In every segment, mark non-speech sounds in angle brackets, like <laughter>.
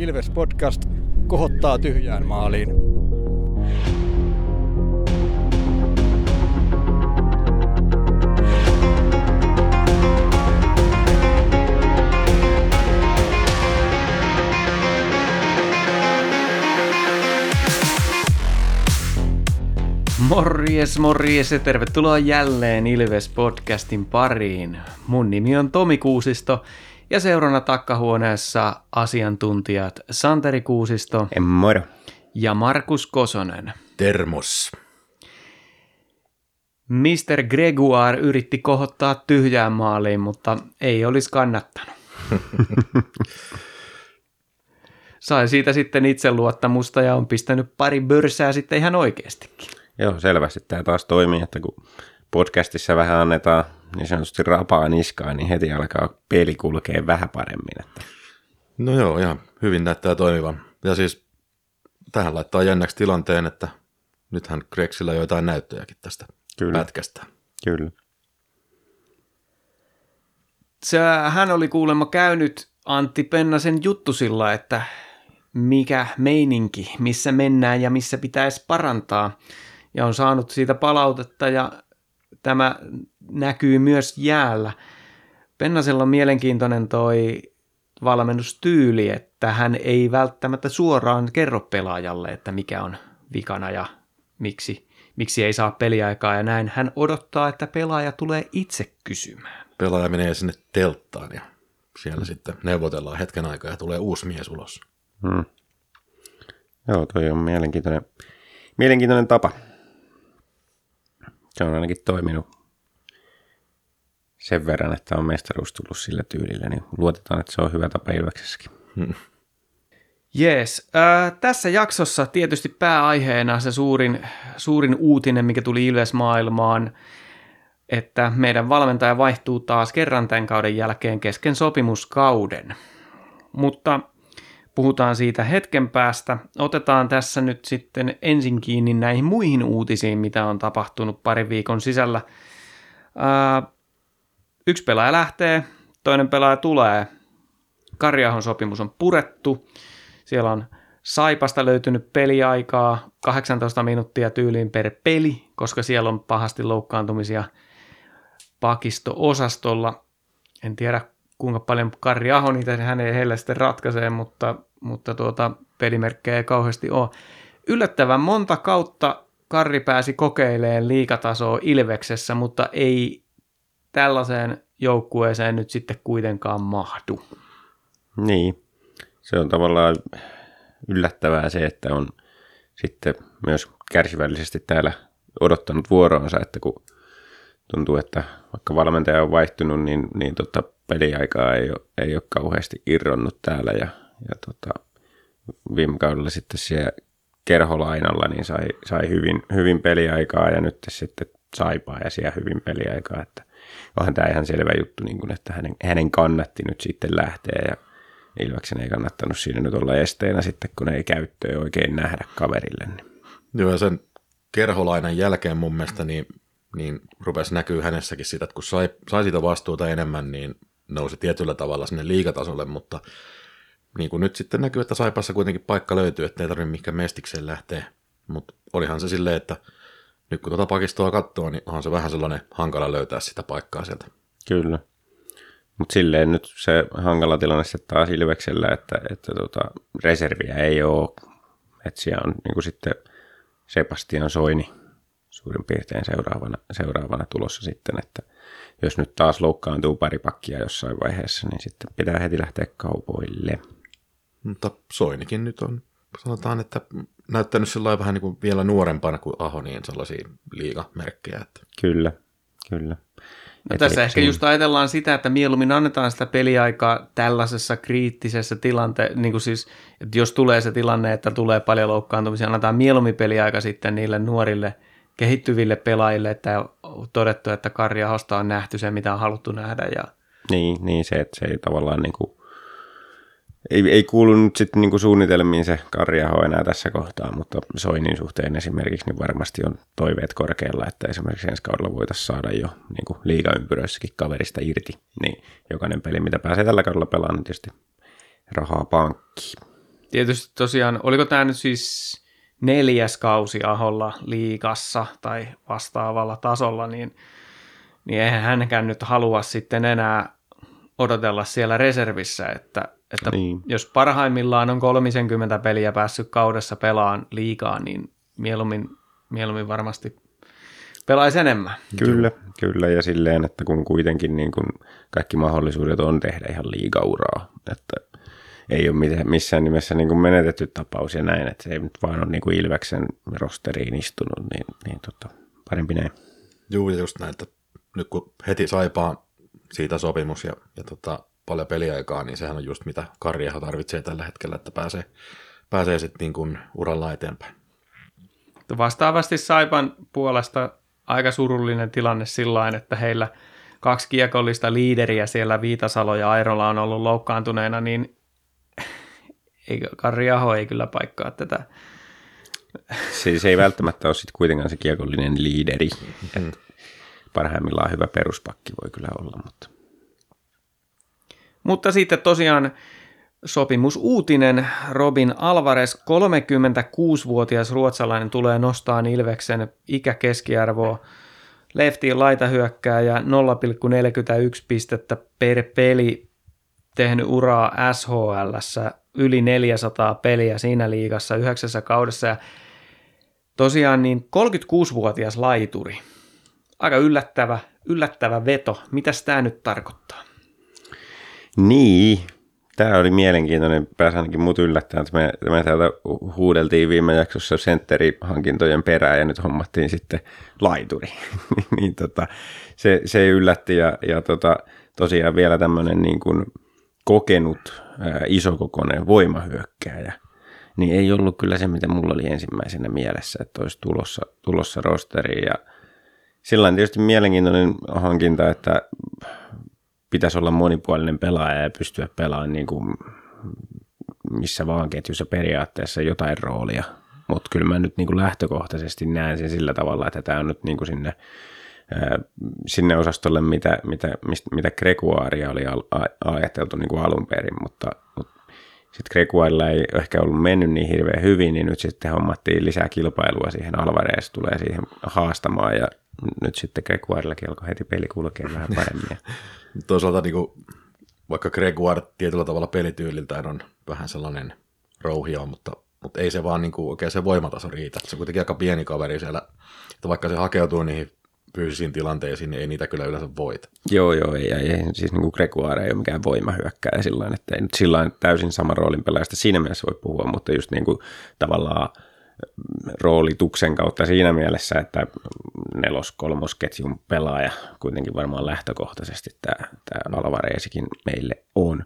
Ilves Podcast kohottaa tyhjään maaliin. Morjes, morjes ja tervetuloa jälleen Ilves-podcastin pariin. Mun nimi on Tomi Kuusisto ja seurana takkahuoneessa asiantuntijat Santeri Kuusisto Moro. ja Markus Kosonen. Termos. Mr. Gregoire yritti kohottaa tyhjään maaliin, mutta ei olisi kannattanut. <laughs> Sai siitä sitten itseluottamusta ja on pistänyt pari börsää sitten ihan oikeastikin. Joo, selvästi tämä taas toimii, että kun podcastissa vähän annetaan niin sanotusti rapaa niskaa, niin heti alkaa peli kulkee vähän paremmin. Että. No joo, ihan hyvin näyttää toimivan. Ja siis tähän laittaa jännäksi tilanteen, että nythän Grexillä on jotain näyttöjäkin tästä Kyllä. pätkästä. Kyllä. Se, hän oli kuulemma käynyt Antti Pennasen juttusilla, että mikä meininki, missä mennään ja missä pitäisi parantaa. Ja on saanut siitä palautetta ja tämä näkyy myös jäällä. Pennasella on mielenkiintoinen toi valmennustyyli, että hän ei välttämättä suoraan kerro pelaajalle, että mikä on vikana ja miksi, miksi ei saa peliaikaa ja näin. Hän odottaa, että pelaaja tulee itse kysymään. Pelaaja menee sinne telttaan ja siellä sitten neuvotellaan hetken aikaa ja tulee uusi mies ulos. Hmm. Joo, toi on mielenkiintoinen, mielenkiintoinen tapa. Se on ainakin toiminut sen verran, että on mestaruus tullut sillä tyylillä, niin luotetaan, että se on hyvä tapa Ilveksessäkin. Jees. Äh, tässä jaksossa tietysti pääaiheena se suurin, suurin uutinen, mikä tuli Ilves-maailmaan, että meidän valmentaja vaihtuu taas kerran tämän kauden jälkeen kesken sopimuskauden. Mutta puhutaan siitä hetken päästä. Otetaan tässä nyt sitten ensin kiinni näihin muihin uutisiin, mitä on tapahtunut parin viikon sisällä. Ää, yksi pelaaja lähtee, toinen pelaaja tulee. Karjahon sopimus on purettu. Siellä on Saipasta löytynyt peliaikaa 18 minuuttia tyyliin per peli, koska siellä on pahasti loukkaantumisia pakisto-osastolla. En tiedä, kuinka paljon Karri Aho niitä hän ei heillä sitten ratkaisee, mutta, mutta tuota, pelimerkkejä ei kauheasti ole. Yllättävän monta kautta Karri pääsi kokeilemaan liikatasoa Ilveksessä, mutta ei tällaiseen joukkueeseen nyt sitten kuitenkaan mahdu. Niin, se on tavallaan yllättävää se, että on sitten myös kärsivällisesti täällä odottanut vuoroonsa, että kun tuntuu, että vaikka valmentaja on vaihtunut, niin, niin tota, peliaikaa ei ole, ei ole kauheasti irronnut täällä ja, ja tota, viime kaudella sitten siellä kerholainalla niin sai, sai hyvin, hyvin peliaikaa ja nyt sitten saipaa ja siellä hyvin peliaikaa, että onhan tämä ihan selvä juttu, niin kuin, että hänen, hänen kannatti nyt sitten lähteä ja Ilveksen ei kannattanut siinä nyt olla esteenä sitten, kun ei käyttöä oikein nähdä kaverille. Niin. Joo, sen kerholainan jälkeen mun mielestä niin, niin rupesi näkyy hänessäkin sitä, että kun sai, sai siitä vastuuta enemmän, niin nousi tietyllä tavalla sinne liikatasolle, mutta niin kuin nyt sitten näkyy, että Saipassa kuitenkin paikka löytyy, että ei tarvitse mihinkään mestikseen lähteä. Mutta olihan se silleen, että nyt kun tuota pakistoa katsoo, niin onhan se vähän sellainen hankala löytää sitä paikkaa sieltä. Kyllä. Mutta silleen nyt se hankala tilanne se taas Ilveksellä, että, että tota, reserviä ei ole. Että siellä on niin sitten Sebastian Soini suurin piirtein seuraavana, seuraavana tulossa sitten, että jos nyt taas loukkaantuu pari pakkia jossain vaiheessa, niin sitten pitää heti lähteä kaupoille. Mutta Soinikin nyt on, sanotaan, että näyttänyt sillä vähän niin kuin vielä nuorempana kuin Aho, niin sellaisia liigamerkkejä. Että... Kyllä, kyllä. No tässä ehkä just ajatellaan sitä, että mieluummin annetaan sitä peliaikaa tällaisessa kriittisessä tilanteessa, niin kuin siis, että jos tulee se tilanne, että tulee paljon loukkaantumisia, annetaan mieluummin peliaika sitten niille nuorille kehittyville pelaajille, että on todettu, että Karja Hosta on nähty se, mitä on haluttu nähdä. Ja... Niin, niin se, että se ei tavallaan niin kuin, ei, ei kuulu nyt sitten niin kuin suunnitelmiin se Karjaho enää tässä kohtaa, mutta Soinin suhteen esimerkiksi niin varmasti on toiveet korkealla, että esimerkiksi ensi kaudella voitaisiin saada jo niin kuin liigaympyröissäkin kaverista irti, niin jokainen peli, mitä pääsee tällä kaudella pelaamaan, niin tietysti rahaa pankkiin. tietysti tosiaan, oliko tämä nyt siis neljäs kausi Aholla liikassa tai vastaavalla tasolla, niin, niin eihän hänkään nyt halua sitten enää odotella siellä reservissä, että, että Niin. jos parhaimmillaan on 30 peliä päässyt kaudessa pelaan liikaa, niin mieluummin, mieluummin varmasti pelaisi enemmän. Kyllä, kyllä, ja silleen, että kun kuitenkin niin kuin kaikki mahdollisuudet on tehdä ihan liigauraa, että ei ole mitään, missään nimessä niin kuin menetetty tapaus ja näin, että se ei nyt vaan ole niin kuin Ilveksen rosteriin istunut, niin, niin tota, parempi näin. Juu, ja just näin, että nyt kun heti saipaan siitä sopimus ja, ja tota, paljon peliaikaa, niin sehän on just mitä Karjaha tarvitsee tällä hetkellä, että pääsee, pääsee sitten niin kuin uralla eteenpäin. Vastaavasti Saipan puolesta aika surullinen tilanne sillä että heillä kaksi kiekollista liideriä siellä Viitasalo ja Airola on ollut loukkaantuneena, niin ei, Karri Aho ei kyllä paikkaa tätä. Se, se ei välttämättä ole sitten kuitenkaan se kiekollinen liideri. Mm. Parhaimmillaan hyvä peruspakki voi kyllä olla, mutta Mutta sitten tosiaan sopimusuutinen Robin Alvarez, 36-vuotias ruotsalainen, tulee nostaa Ilveksen ikäkeskiarvoa leftiin laitahyökkääjä 0,41 pistettä per peli tehnyt uraa SHL yli 400 peliä siinä liigassa yhdeksässä kaudessa ja tosiaan niin 36-vuotias laituri. Aika yllättävä, yllättävä veto. Mitäs tämä nyt tarkoittaa? Niin, tämä oli mielenkiintoinen, pääsi ainakin mut yllättäen, että me, me täältä huudeltiin viime jaksossa sentterihankintojen perään ja nyt hommattiin sitten laituri. <laughs> niin tota, se, se yllätti ja, ja tota, tosiaan vielä tämmöinen niin kuin kokenut ää, isokokoinen voimahyökkääjä, niin ei ollut kyllä se, mitä mulla oli ensimmäisenä mielessä, että olisi tulossa, tulossa rosteriin ja sillä tietysti mielenkiintoinen hankinta, että pitäisi olla monipuolinen pelaaja ja pystyä pelaamaan niin kuin missä vaan ketjussa periaatteessa jotain roolia. Mutta kyllä mä nyt niin kuin lähtökohtaisesti näen sen sillä tavalla, että tämä on nyt niin kuin sinne, sinne osastolle, mitä, mitä, mistä, mitä Gregoiria oli al, a, ajateltu niin kuin alun perin, mutta, mutta sitten Gregoirilla ei ehkä ollut mennyt niin hirveän hyvin, niin nyt sitten hommattiin lisää kilpailua siihen. Alvarez tulee siihen haastamaan ja nyt sitten Gregoirillakin alkoi heti peli kulkea vähän <laughs> paremmin. Toisaalta niin kuin, vaikka Gregoire tietyllä tavalla pelityyliltään on vähän sellainen rouhio, mutta, mutta ei se vaan niin kuin, oikein se voimataso riitä. Se on kuitenkin aika pieni kaveri siellä, että vaikka se hakeutuu niihin fyysisiin tilanteisiin, niin ei niitä kyllä yleensä voita. Joo, joo, ei, ei siis niin kuin Gregoire ei ole mikään voimahyökkäjä sillä että ei nyt sillä täysin sama roolin pelaajasta siinä mielessä voi puhua, mutta just niin kuin tavallaan roolituksen kautta siinä mielessä, että nelos-kolmosketjun pelaaja kuitenkin varmaan lähtökohtaisesti tämä, tämä Alvaresikin meille on.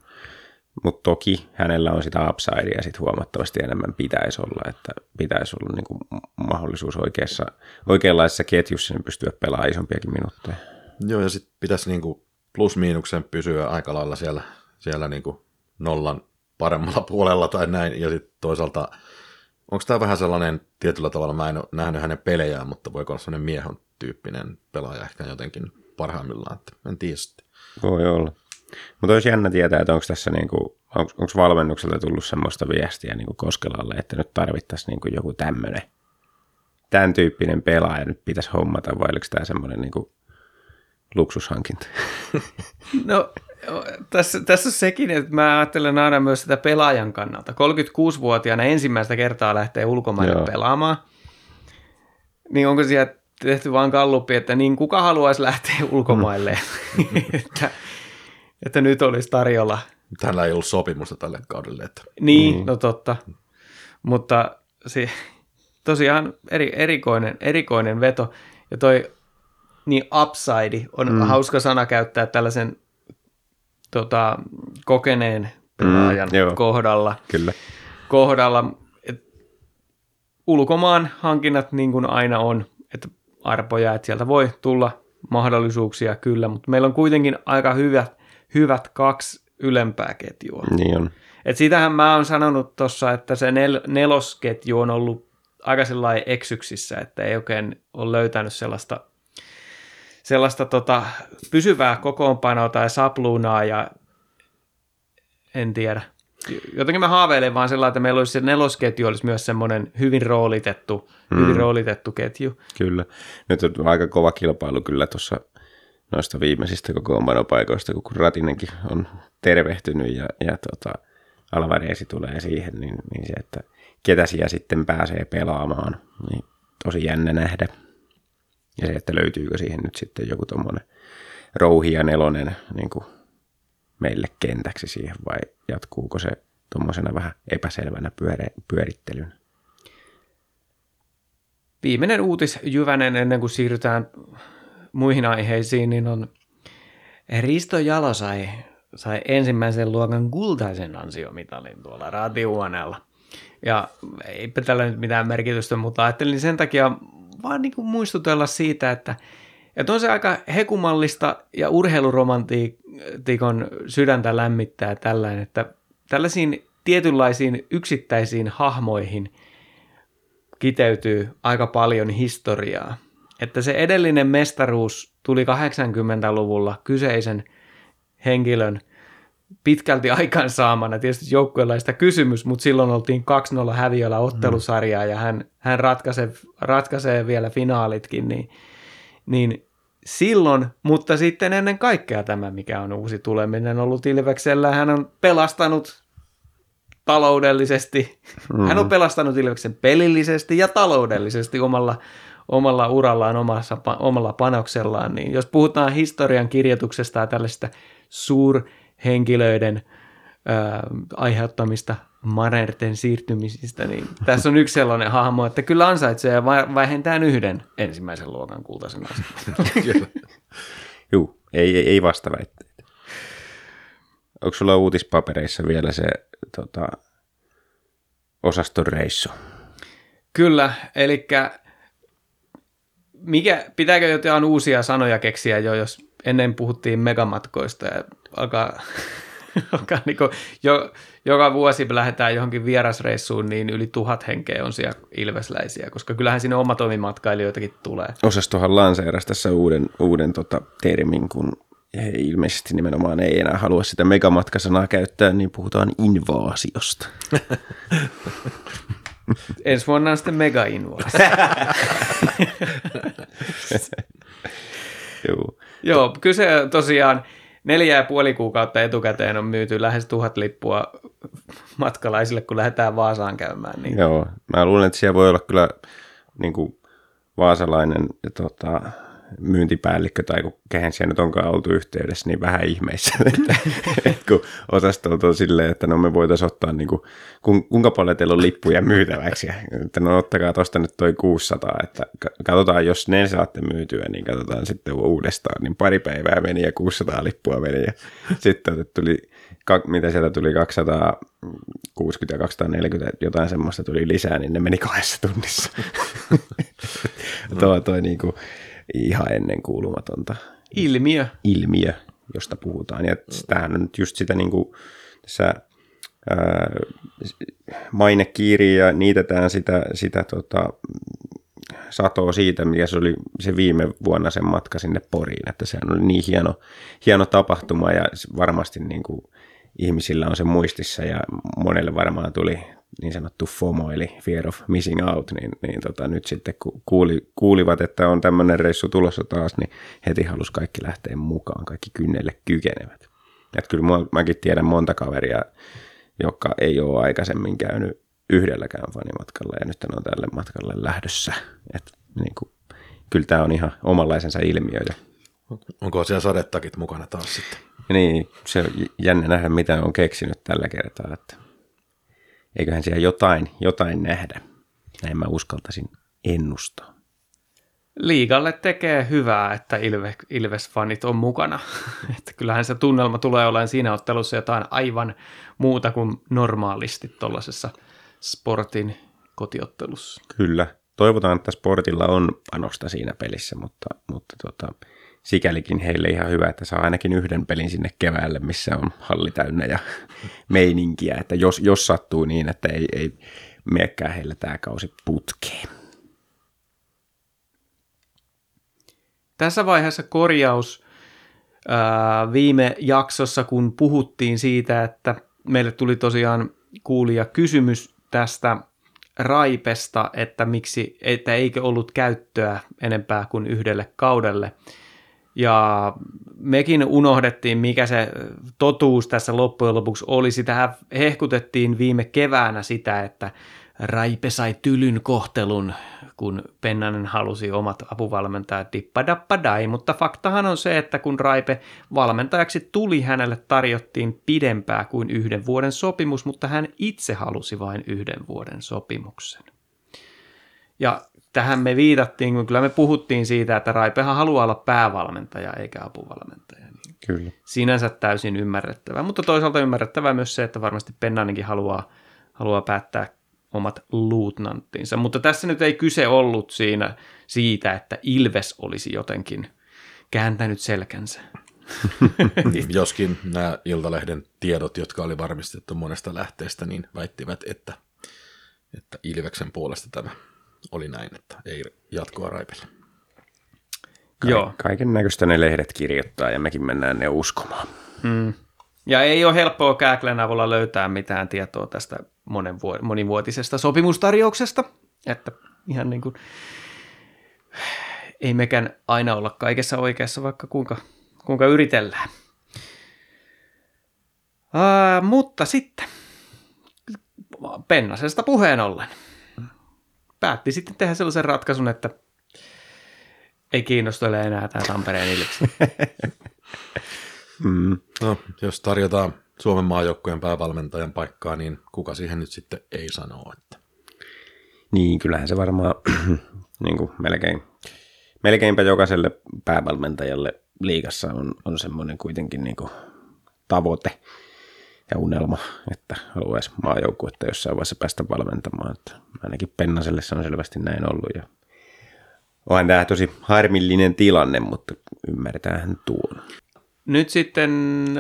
Mutta toki hänellä on sitä upsidea sitten huomattavasti enemmän pitäisi olla, että pitäisi olla niinku mahdollisuus oikeassa, oikeanlaisessa ketjussa niin pystyä pelaamaan isompiakin minuutteja. Joo, ja sitten pitäisi niinku plus-miinuksen pysyä aika lailla siellä, siellä niinku nollan paremmalla <laughs> puolella tai näin, ja sitten toisaalta onko tämä vähän sellainen tietyllä tavalla, mä en ole nähnyt hänen pelejään, mutta voiko olla sellainen miehon tyyppinen pelaaja ehkä jotenkin parhaimmillaan, että en tiedä sitten. Voi olla. Mutta olisi jännä tietää, että onko tässä niinku, onko, onko valmennukselta tullut semmoista viestiä niinku Koskelalle, että nyt tarvittaisiin niinku joku tämmöinen, tämän tyyppinen pelaaja nyt pitäisi hommata, vai oliko tämä semmoinen niinku luksushankinta? <laughs> No tässä, tässä on sekin, että mä ajattelen aina myös sitä pelaajan kannalta. 36-vuotiaana ensimmäistä kertaa lähtee ulkomaille Joo. pelaamaan. Niin onko siellä tehty vaan kalluppi, että niin kuka haluaisi lähteä ulkomaille? <laughs> että, että nyt olisi tarjolla. Tällä ei ollut sopimusta tälle kaudelle. Että... Niin, mm. no totta. Mutta se, tosiaan eri, erikoinen, erikoinen veto. Ja toi niin upside on mm. hauska sana käyttää tällaisen tota, kokeneen pelaajan Mm, joo. mm, kohdalla. Kyllä. kohdalla. Et ulkomaan hankinnat niin kuin aina on, että arpoja, että sieltä voi tulla mahdollisuuksia kyllä, mutta meillä on kuitenkin aika hyvät, hyvät kaksi ylempää ketjua. Niin on. Et sitähän mä oon sanonut tuossa, että se nel, nelosketju on ollut aika sellainen eksyksissä, että ei oikein ole löytänyt sellaista, sellaista tota, pysyvää kokoonpanoa tai sapluunaa ja en tiedä. jotenkin mä haaveilen vaan sellainen, että meillä olisi se nelosketju olisi myös semmoinen hyvin roolitettu, mm. hyvin roolitettu ketju. Kyllä. Nyt on aika kova kilpailu kyllä tuossa noista viimeisistä kokoonpanopaikoista, kun Ratinenkin on tervehtynyt ja, ja tota, Alvarezi tulee siihen, niin, niin se, että ketä siellä sitten pääsee pelaamaan, niin tosi jännä nähdä. Ja se, että löytyykö siihen nyt sitten joku tuommoinen rouhi ja nelonen niin kuin meille kentäksi siihen vai jatkuuko se tuommoisena vähän epäselvänä pyöre, pyörittelyn. Viimeinen uutis Jyvänen ennen kuin siirrytään muihin aiheisiin, niin on Risto Jalo sai, sai ensimmäisen luokan kultaisen ansiomitalin tuolla raatihuoneella. Ja eipä tällä nyt mitään merkitystä, mutta ajattelin sen takia vaan niin kuin muistutella siitä, että, että on se aika hekumallista ja urheiluromantiikon sydäntä lämmittää tällainen, että tällaisiin tietynlaisiin yksittäisiin hahmoihin kiteytyy aika paljon historiaa. Että se edellinen mestaruus tuli 80-luvulla kyseisen henkilön pitkälti aikaansaamana. Tietysti joukkueella kysymys, mutta silloin oltiin 2-0 häviöllä ottelusarjaa ja hän, hän ratkaisee, ratkaisee vielä finaalitkin, niin, niin silloin, mutta sitten ennen kaikkea tämä, mikä on uusi tuleminen ollut Ilveksellä, hän on pelastanut taloudellisesti, mm. hän on pelastanut Ilveksen pelillisesti ja taloudellisesti omalla, omalla urallaan, omassa, omalla panoksellaan, niin jos puhutaan historian kirjoituksesta ja tällaista suurhenkilöiden ää, aiheuttamista manerten siirtymisistä, niin <laughs> tässä on yksi sellainen hahmo, että kyllä ansaitsee vähintään yhden ensimmäisen luokan kultaisen asian. <laughs> Juu, ei, ei, ei vasta väitteitä. Onko sulla uutispapereissa vielä se tota, osaston reissu? Kyllä, eli mikä, pitääkö jotain uusia sanoja keksiä jo, jos ennen puhuttiin megamatkoista ja alkaa, <laughs> alkaa niin kuin, jo, joka vuosi me lähdetään johonkin vierasreissuun, niin yli tuhat henkeä on siellä ilvesläisiä, koska kyllähän sinne omatoimimatkailijoitakin tulee. Osastohan lanseerasi tässä uuden, uuden tota, termin, kun he ilmeisesti nimenomaan ei enää halua sitä megamatkasanaa käyttää, niin puhutaan invaasiosta. <laughs> <laughs> Ensi vuonna on sitten mega <laughs> Joo. Joo, kyse tosiaan neljä ja puoli kuukautta etukäteen on myyty lähes tuhat lippua matkalaisille, kun lähdetään Vaasaan käymään. Niin. Joo, mä luulen, että siellä voi olla kyllä niin kuin vaasalainen tota, myyntipäällikkö tai kun kehen siellä nyt onkaan oltu yhteydessä, niin vähän ihmeissä, <laughs> että, että kun osastolta on silleen, että no me voitaisiin ottaa niin kuin, kuinka paljon teillä on lippuja myytäväksi, että no ottakaa tuosta nyt toi 600, että katsotaan, jos ne saatte myytyä, niin katsotaan sitten uudestaan, niin pari päivää meni ja 600 lippua meni ja sitten tuli, mitä sieltä tuli 260 ja 240, jotain semmoista tuli lisää, niin ne meni kahdessa tunnissa. <laughs> tuo, toi niin kuin, ihan ennen kuulumatonta ilmiö. ilmiö, josta puhutaan. Ja tämähän on nyt just sitä niin kuin tässä ää, mainekiiriä ja niitetään sitä, sitä tota, satoa siitä, mikä se oli se viime vuonna sen matka sinne Poriin, että sehän oli niin hieno, hieno tapahtuma ja varmasti niin kuin ihmisillä on se muistissa ja monelle varmaan tuli niin sanottu FOMO, eli Fear of Missing Out, niin, niin tota, nyt sitten kun kuuli, kuulivat, että on tämmöinen reissu tulossa taas, niin heti halusi kaikki lähteä mukaan, kaikki kynnelle kykenevät. Että kyllä mäkin tiedän monta kaveria, joka ei ole aikaisemmin käynyt yhdelläkään fanimatkalla ja nyt on tälle matkalle lähdössä. Et, niin kuin, kyllä tämä on ihan omanlaisensa ilmiö. Ja... Onko siellä sadettakit mukana taas sitten? Niin, se on jännä nähdä, mitä on keksinyt tällä kertaa. Että eiköhän siellä jotain, jotain nähdä. Näin mä uskaltaisin ennustaa. Liigalle tekee hyvää, että Ilve, Ilves-fanit on mukana. <laughs> että kyllähän se tunnelma tulee olemaan siinä ottelussa jotain aivan muuta kuin normaalisti tuollaisessa sportin kotiottelussa. Kyllä. Toivotaan, että sportilla on panosta siinä pelissä, mutta, mutta tota, sikälikin heille ihan hyvä, että saa ainakin yhden pelin sinne keväälle, missä on halli täynnä ja <laughs> meininkiä, että jos, jos sattuu niin, että ei, ei menekään heille tämä kausi putkeen. Tässä vaiheessa korjaus ää, viime jaksossa, kun puhuttiin siitä, että meille tuli tosiaan kuulija kysymys tästä Raipesta, että miksi, että eikö ollut käyttöä enempää kuin yhdelle kaudelle. Ja mekin unohdettiin, mikä se totuus tässä loppujen lopuksi oli. Sitähän hehkutettiin viime keväänä sitä, että Raipe sai tylyn kohtelun, kun Pennanen halusi omat apuvalmentajat dippadappadai, mutta faktahan on se, että kun Raipe valmentajaksi tuli, hänelle tarjottiin pidempää kuin yhden vuoden sopimus, mutta hän itse halusi vain yhden vuoden sopimuksen. Ja tähän me viitattiin, kun kyllä me puhuttiin siitä, että Raipehan haluaa olla päävalmentaja eikä apuvalmentaja. Niin Kyllä. sinänsä täysin ymmärrettävää, mutta toisaalta ymmärrettävää myös se, että varmasti Pennanenkin haluaa, haluaa päättää omat luutnanttinsa. Mutta tässä nyt ei kyse ollut siinä siitä, että Ilves olisi jotenkin kääntänyt selkänsä. <laughs> Joskin nämä Iltalehden tiedot, jotka oli varmistettu monesta lähteestä, niin väittivät, että, että Ilveksen puolesta tämä oli näin, että ei jatkoa Raipelle. Joo. Kaiken näköistä ne lehdet kirjoittaa ja mekin mennään ne uskomaan. Mm. Ja ei ole helppoa Kääklen avulla löytää mitään tietoa tästä monen vuod- monivuotisesta sopimustarjouksesta, että ihan niin kuin ei mekään aina olla kaikessa oikeassa, vaikka kuinka, kuinka yritellään. Ää, mutta sitten Pennasesta puheen ollen päätti sitten tehdä sellaisen ratkaisun, että ei kiinnostele enää tämä Tampereen Ilves. <laughs> Mm. No, jos tarjotaan Suomen maajoukkueen päävalmentajan paikkaa, niin kuka siihen nyt sitten ei sano, että Niin, kyllähän se varmaan <clears throat> niin kuin melkein, melkeinpä jokaiselle päävalmentajalle liigassa on, on semmoinen kuitenkin niin kuin tavoite ja unelma, että haluaisi maajoukkuetta jossain vaiheessa päästä valmentamaan. Että ainakin Pennaselle se on selvästi näin ollut. Ja onhan tämä tosi harmillinen tilanne, mutta ymmärtäähän tuon. nyt sitten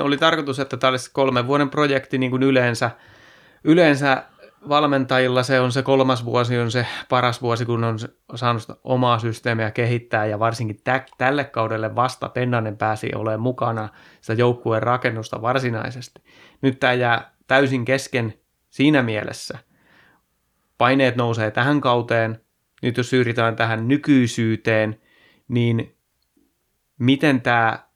oli tarkoitus, että tämä olisi kolmen vuoden projekti niin kuin yleensä. Yleensä valmentajilla se on se kolmas vuosi, on se paras vuosi, kun on saanut omaa systeemiä kehittää ja varsinkin tä- tälle kaudelle vasta Pennanen pääsi olemaan mukana sitä joukkueen rakennusta varsinaisesti. Nyt tämä jää täysin kesken siinä mielessä. Paineet nousee tähän kauteen. Nyt jos siirrytään tähän nykyisyyteen, niin miten tämä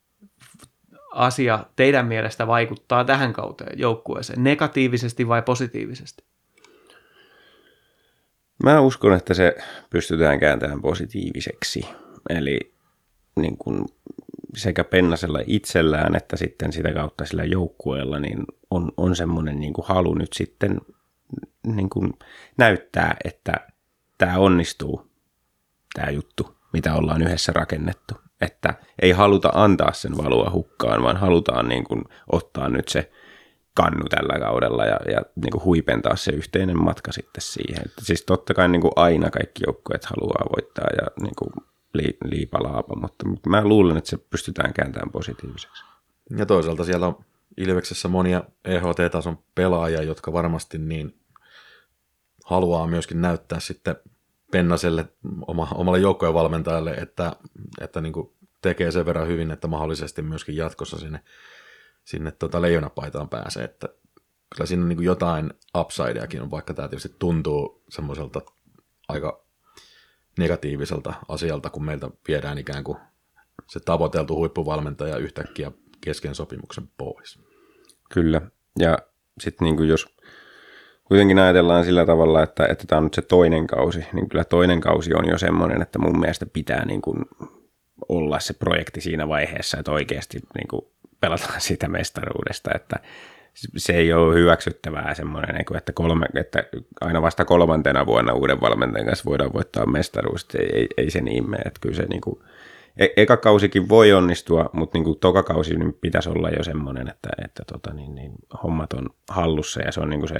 asia teidän mielestä vaikuttaa tähän kauteen joukkueeseen, negatiivisesti vai positiivisesti? Mä uskon, että se pystytään kääntämään positiiviseksi. Eli niin kuin sekä Pennasella itsellään että sitten sitä kautta sillä joukkueella niin on, on semmoinen niin kuin halu nyt sitten niin kuin näyttää, että tämä onnistuu, tämä juttu, mitä ollaan yhdessä rakennettu. Että ei haluta antaa sen valua hukkaan, vaan halutaan niin kuin ottaa nyt se kannu tällä kaudella ja, ja niin kuin huipentaa se yhteinen matka sitten siihen. Että siis totta kai niin kuin aina kaikki joukkueet haluaa voittaa ja niin kuin li, liipalaapa, mutta mä luulen, että se pystytään kääntämään positiiviseksi. Ja toisaalta siellä on Ilveksessä monia EHT-tason pelaajia, jotka varmasti niin haluaa myöskin näyttää sitten Pennaselle, oma, omalle joukkojen valmentajalle, että, että niin tekee sen verran hyvin, että mahdollisesti myöskin jatkossa sinne, sinne tota leijonapaitaan pääsee. Että kyllä siinä niin jotain upsideakin on, vaikka tämä tietysti tuntuu semmoiselta aika negatiiviselta asialta, kun meiltä viedään ikään kuin se tavoiteltu huippuvalmentaja yhtäkkiä kesken sopimuksen pois. Kyllä, ja sitten niin jos kuitenkin ajatellaan sillä tavalla, että, että tämä on nyt se toinen kausi, niin kyllä toinen kausi on jo semmoinen, että mun mielestä pitää niin kuin olla se projekti siinä vaiheessa, että oikeasti niin kuin pelataan <laughs> sitä mestaruudesta, että se ei ole hyväksyttävää semmoinen, niin että, kolme, että aina vasta kolmantena vuonna uuden valmentajan kanssa voidaan voittaa mestaruus, ei, ei, ei se niin mene, että kyllä se niin kuin, e- eka kausikin voi onnistua, mutta niin kuin toka kausi niin pitäisi olla jo semmoinen, että, että tota, niin, niin, hommat on hallussa ja se on niin kuin se,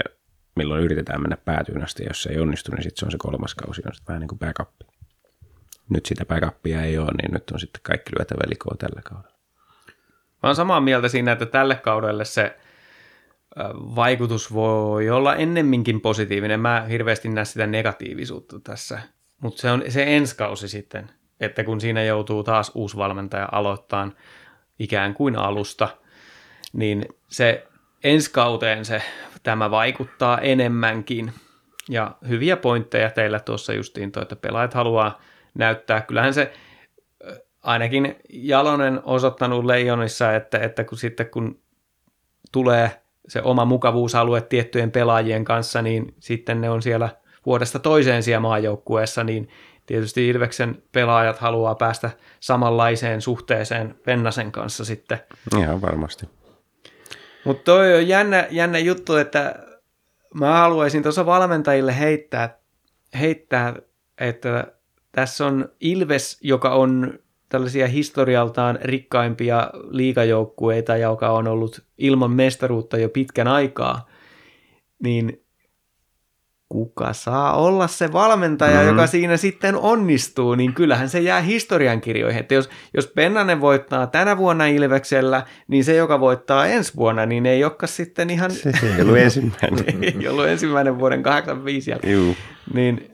milloin yritetään mennä päätyyn asti, jos se ei onnistu, niin sitten se on se kolmas kausi, on vähän niin kuin backup. Nyt sitä backupia ei ole, niin nyt on sitten kaikki lyötävä likoa tällä kaudella. Mä samaa mieltä siinä, että tälle kaudelle se vaikutus voi olla ennemminkin positiivinen. Mä hirveästi näe sitä negatiivisuutta tässä. Mutta se on se ensi kausi sitten, että kun siinä joutuu taas uusi valmentaja aloittaa ikään kuin alusta, niin se ensi kauteen se, tämä vaikuttaa enemmänkin. Ja hyviä pointteja teillä tuossa justiin toi, että pelaajat haluaa näyttää. Kyllähän se ainakin Jalonen osoittanut Leijonissa, että, että kun sitten kun tulee se oma mukavuusalue tiettyjen pelaajien kanssa, niin sitten ne on siellä vuodesta toiseen siellä maajoukkueessa, niin tietysti Ilveksen pelaajat haluaa päästä samanlaiseen suhteeseen Pennasen kanssa sitten. Ihan varmasti. Mutta toi on jännä, jännä juttu, että mä haluaisin tuossa valmentajille heittää, heittää, että tässä on Ilves, joka on tällaisia historialtaan rikkaimpia liikajoukkueita, joka on ollut ilman mestaruutta jo pitkän aikaa, niin kuka saa olla se valmentaja, mm-hmm. joka siinä sitten onnistuu, niin kyllähän se jää historiankirjoihin. Että jos, jos Pennanen voittaa tänä vuonna Ilveksellä, niin se, joka voittaa ensi vuonna, niin ei olekaan sitten ihan... Se ei ollut ensimmäinen. <laughs> ei ollut ensimmäinen vuoden 85 jälkeen. Juu. Niin,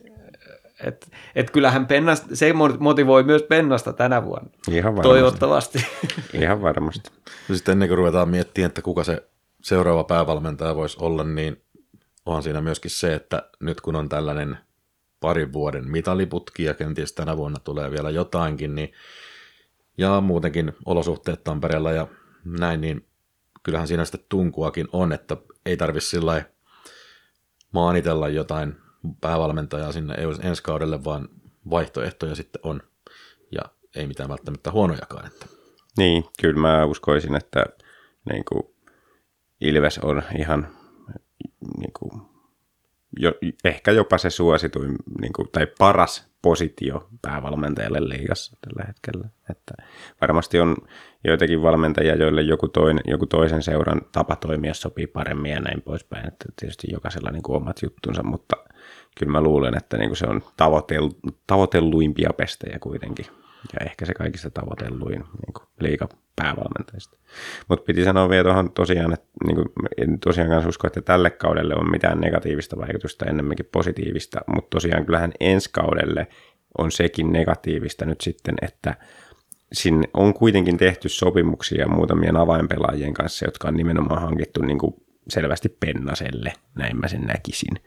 et, et kyllähän Pennasta, se motivoi myös Pennasta tänä vuonna. Ihan varmasti. Toivottavasti. <laughs> Ihan varmasti. No sitten ennen kuin ruvetaan miettimään, että kuka se seuraava päävalmentaja voisi olla, niin onhan siinä myöskin se, että nyt kun on tällainen parin vuoden mitaliputki ja kenties tänä vuonna tulee vielä jotainkin, niin ja muutenkin olosuhteet Tampereella ja näin, niin kyllähän siinä sitten tunkuakin on, että ei tarvitse sillä maanitella jotain päävalmentajaa sinne ensi kaudelle, vaan vaihtoehtoja sitten on ja ei mitään välttämättä huonojakaan. Että. Niin, kyllä mä uskoisin, että niin kuin Ilves on ihan niin kuin, jo, ehkä jopa se suosituin niin kuin, tai paras positio päävalmentajalle liigassa tällä hetkellä. Että varmasti on joitakin valmentajia, joille joku, toinen, joku toisen seuran tapa toimia sopii paremmin ja näin poispäin. Että tietysti jokaisella niin kuin omat juttunsa, mutta kyllä mä luulen, että niin kuin se on tavoitel, tavoitelluimpia pestejä kuitenkin. Ja ehkä se kaikista tavoitelluin niin liiga päävalmentajista. Mutta piti sanoa vielä tuohon tosiaan, että niin kuin, en tosiaan kanssa usko, että tälle kaudelle on mitään negatiivista vaikutusta, ennemminkin positiivista, mutta tosiaan kyllähän ensi kaudelle on sekin negatiivista nyt sitten, että sinne on kuitenkin tehty sopimuksia muutamien avainpelaajien kanssa, jotka on nimenomaan hankittu niin kuin selvästi Pennaselle, näin mä sen näkisin.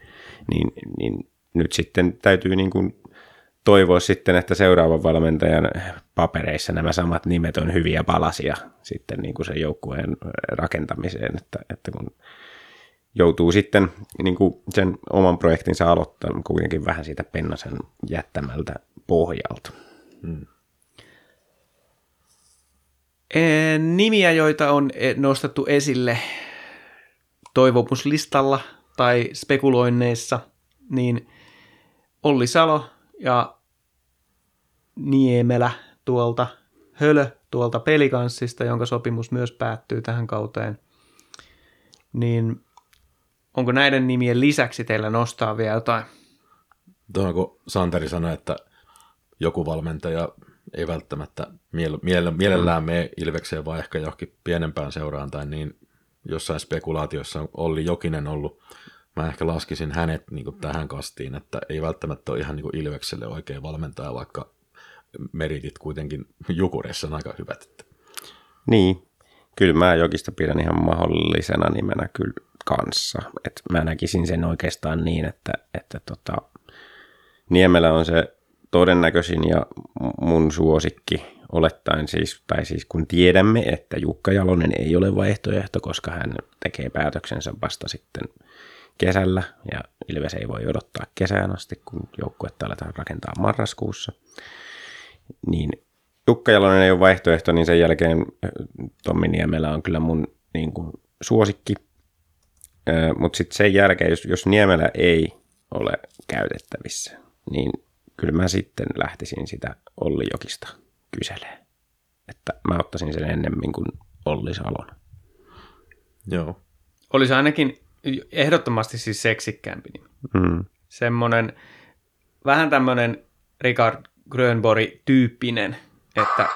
Niin, niin nyt sitten täytyy niin kuin toivoa sitten, että seuraavan valmentajan papereissa nämä samat nimet on hyviä palasia sitten niin kuin sen joukkueen rakentamiseen, että, että kun joutuu sitten niin kuin sen oman projektinsa aloittamaan kuitenkin vähän siitä Pennasen jättämältä pohjalta. Hmm. Nimiä, joita on e, nostettu esille toivomuslistalla tai spekuloinneissa, niin Olli Salo ja Niemelä tuolta, Hölö tuolta pelikanssista, jonka sopimus myös päättyy tähän kauteen. Niin onko näiden nimien lisäksi teillä nostaa vielä jotain? Tuohon kun Santeri sanoi, että joku valmentaja ei välttämättä miele- mielellään mene Ilvekseen, vaan ehkä johonkin pienempään seuraan tai niin jossain spekulaatiossa on Olli Jokinen ollut. Mä ehkä laskisin hänet niin kuin tähän kastiin, että ei välttämättä ole ihan niin kuin Ilvekselle oikein valmentaja, vaikka meritit kuitenkin Jukuressa on aika hyvät. Että. Niin, kyllä mä Jokista pidän ihan mahdollisena nimenä kyllä kanssa. Et mä näkisin sen oikeastaan niin, että, että tota, Niemelä on se todennäköisin ja mun suosikki olettaen siis, tai siis kun tiedämme, että Jukka Jalonen ei ole vaihtoehto, koska hän tekee päätöksensä vasta sitten kesällä, ja Ilves ei voi odottaa kesään asti, kun joukkuetta aletaan rakentaa marraskuussa, niin Jukka Jalonen ei ole vaihtoehto, niin sen jälkeen Tommi Niemelä on kyllä mun niin kuin, suosikki. Mutta sitten sen jälkeen, jos, jos Niemelä ei ole käytettävissä, niin kyllä mä sitten lähtisin sitä Olli Jokista kyselee. Että mä ottaisin sen ennemmin kuin Olli Salon. Joo. Olisi ainakin ehdottomasti siis seksikkäämpi. Mm. Semmoinen vähän tämmöinen Richard Grönborg-tyyppinen, että,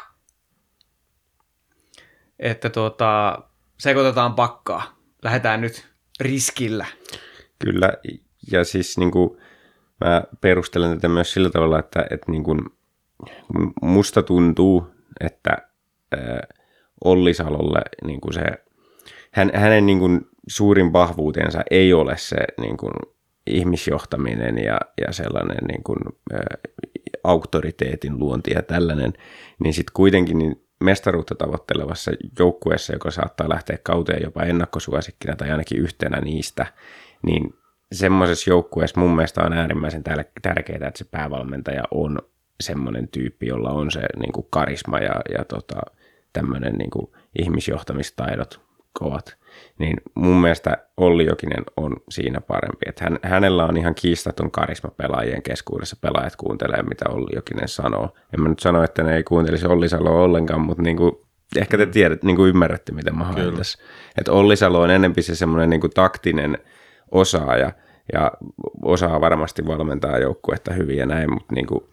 että tuota, sekoitetaan pakkaa. Lähdetään nyt riskillä. Kyllä, ja siis niin kuin, mä perustelen tätä myös sillä tavalla, että, että niin kuin, musta tuntuu, että äh, Olli Salolle niin kuin se, hän, hänen niin kuin suurin vahvuutensa ei ole se niin kuin, ihmisjohtaminen ja, ja sellainen niin kuin, ä, auktoriteetin luonti ja tällainen, niin sitten kuitenkin niin mestaruutta tavoittelevassa joukkueessa, joka saattaa lähteä kauteen jopa ennakkosuosikkina tai ainakin yhtenä niistä, niin semmoisessa joukkueessa mun mielestä on äärimmäisen tärkeää, että se päävalmentaja on semmoinen tyyppi, jolla on se niin kuin karisma ja, ja tota, tämmöinen niin kuin ihmisjohtamistaidot kovat. Niin mun mielestä Olli Jokinen on siinä parempi. Että hän, hänellä on ihan kiistaton karisma pelaajien keskuudessa. Pelaajat kuuntelee, mitä Olli Jokinen sanoo. En mä nyt sano, että ne ei kuuntelisi Olli Saloa ollenkaan, mutta niin kuin, ehkä te tiedät, niin kuin ymmärrätte, miten mä haen tässä. Että Olli Salo on enempi se semmoinen niin taktinen osaaja ja osaa varmasti valmentaa joukkuetta hyvin ja näin, mutta niin kuin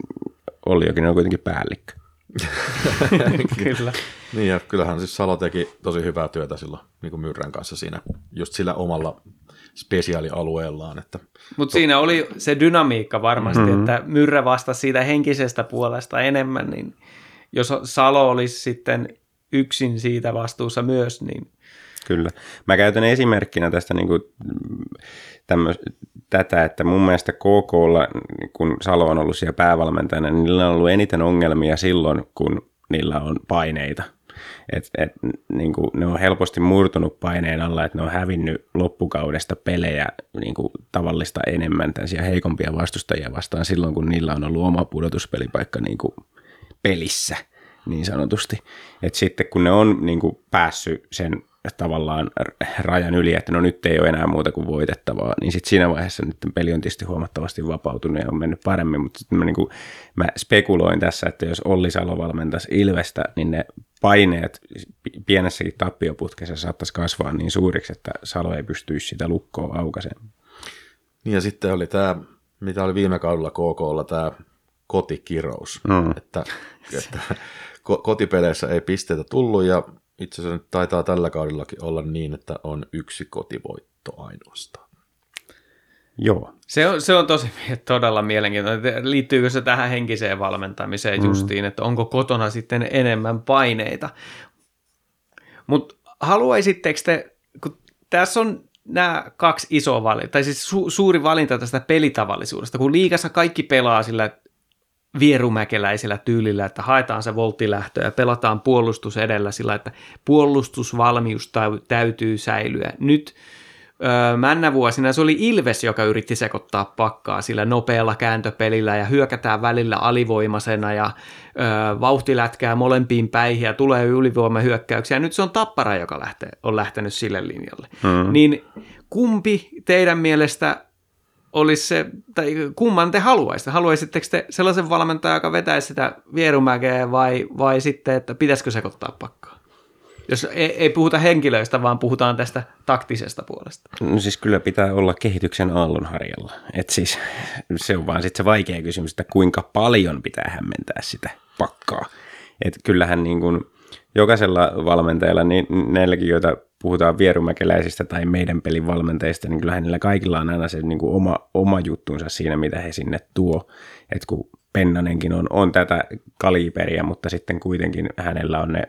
Olli Jokinen on kuitenkin päällikkö. <laughs> Kyllä. Niin ja kyllähän siis Salo teki tosi hyvää työtä silloin niin kuin Myrrän kanssa siinä, just sillä omalla spesiaalialueellaan. Että Mutta siinä oli se dynamiikka varmasti, mm-hmm. että Myrrä vastasi siitä henkisestä puolesta enemmän, niin jos Salo olisi sitten yksin siitä vastuussa myös, niin Kyllä. Mä käytän esimerkkinä tästä niin kuin, tämmöis, tätä, että mun mielestä KKlla, kun Salo on ollut siellä päävalmentajana, niin niillä on ollut eniten ongelmia silloin, kun niillä on paineita. Et, et, niin kuin, ne on helposti murtunut paineen alla, että ne on hävinnyt loppukaudesta pelejä niin kuin, tavallista enemmän tällaisia heikompia vastustajia vastaan silloin, kun niillä on ollut oma pudotuspelipaikka niin kuin, pelissä niin sanotusti. Et sitten kun ne on niin kuin, päässyt sen tavallaan rajan yli, että no nyt ei ole enää muuta kuin voitettavaa, niin sitten siinä vaiheessa nyt peli on tietysti huomattavasti vapautunut ja on mennyt paremmin, mutta sitten mä, niin kuin, mä spekuloin tässä, että jos Olli Salo valmentaisi Ilvestä, niin ne paineet pienessäkin tappioputkessa saattaisi kasvaa niin suuriksi, että Salo ei pystyisi sitä lukkoa aukaisemaan. Niin ja sitten oli tämä, mitä oli viime kaudella KKlla, tämä kotikirous, mm. että, että kotipeleissä ei pisteitä tullut ja itse asiassa nyt taitaa tällä kaudellakin olla niin, että on yksi kotivoitto ainoastaan. Joo. Se on, se on tosi <laughs> todella mielenkiintoinen. Liittyykö se tähän henkiseen valmentamiseen mm. justiin, että onko kotona sitten enemmän paineita? Mutta haluaisitteko te, kun tässä on nämä kaksi isoa valintaa, tai siis su, suuri valinta tästä pelitavallisuudesta, kun liikassa kaikki pelaa sillä vierumäkeläisellä tyylillä, että haetaan se volttilähtö ja pelataan puolustus edellä sillä, että puolustusvalmius täytyy säilyä. Nyt öö, männä vuosina se oli Ilves, joka yritti sekoittaa pakkaa sillä nopealla kääntöpelillä ja hyökätään välillä alivoimasena ja öö, vauhti lätkää molempiin päihin ja tulee ylivoimahyökkäyksiä. Nyt se on Tappara, joka lähtee, on lähtenyt sille linjalle. Hmm. Niin kumpi teidän mielestä olisi se, tai kumman te haluaisitte? Haluaisitteko te sellaisen valmentajan, joka vetäisi sitä vierumäkeä vai, vai sitten, että pitäisikö sekoittaa pakkaa? Jos ei, ei puhuta henkilöistä, vaan puhutaan tästä taktisesta puolesta. No siis kyllä pitää olla kehityksen aallonharjalla. Et siis se on vaan sitten se vaikea kysymys, että kuinka paljon pitää hämmentää sitä pakkaa. Et kyllähän niin kuin jokaisella valmentajalla, niin näilläkin, joita puhutaan vierumäkeläisistä tai meidän pelin valmentajista, niin kyllähän niillä kaikilla on aina se niin kuin oma, oma juttunsa siinä, mitä he sinne tuo. Et kun Pennanenkin on, on tätä kaliberia, mutta sitten kuitenkin hänellä on ne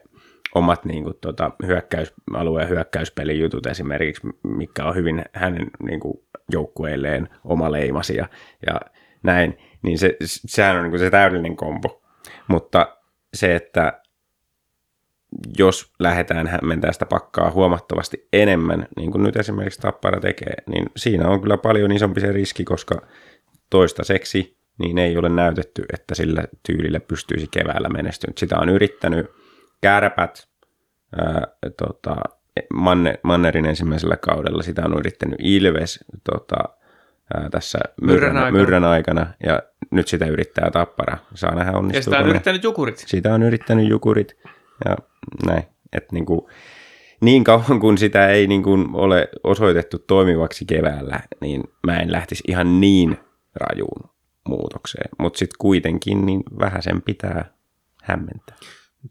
omat niin kuin, tota, hyökkäysalueen hyökkäyspelin jutut esimerkiksi, mikä on hyvin hänen niin kuin, joukkueilleen oma leimasia ja näin, niin se, sehän on niin kuin se täydellinen kombo. Mutta se, että jos lähdetään hämmentää sitä pakkaa huomattavasti enemmän, niin kuin nyt esimerkiksi Tappara tekee, niin siinä on kyllä paljon isompi se riski, koska toistaiseksi niin ei ole näytetty, että sillä tyylillä pystyisi keväällä menestynyt. Sitä on yrittänyt kärpät, ää, tota, Manne, Mannerin ensimmäisellä kaudella, sitä on yrittänyt Ilves tota, ää, tässä myrrän, myrrän, aikana. myrrän aikana, ja nyt sitä yrittää Tappara. Saa nähdä onnistuuko. Ja sitä on yrittänyt Jukurit. Sitä on yrittänyt Jukurit, ja näin. Että niin, kuin, niin kauan kuin sitä ei niin kuin ole osoitettu toimivaksi keväällä, niin mä en lähtisi ihan niin rajuun muutokseen. Mutta sitten kuitenkin niin vähän sen pitää hämmentää.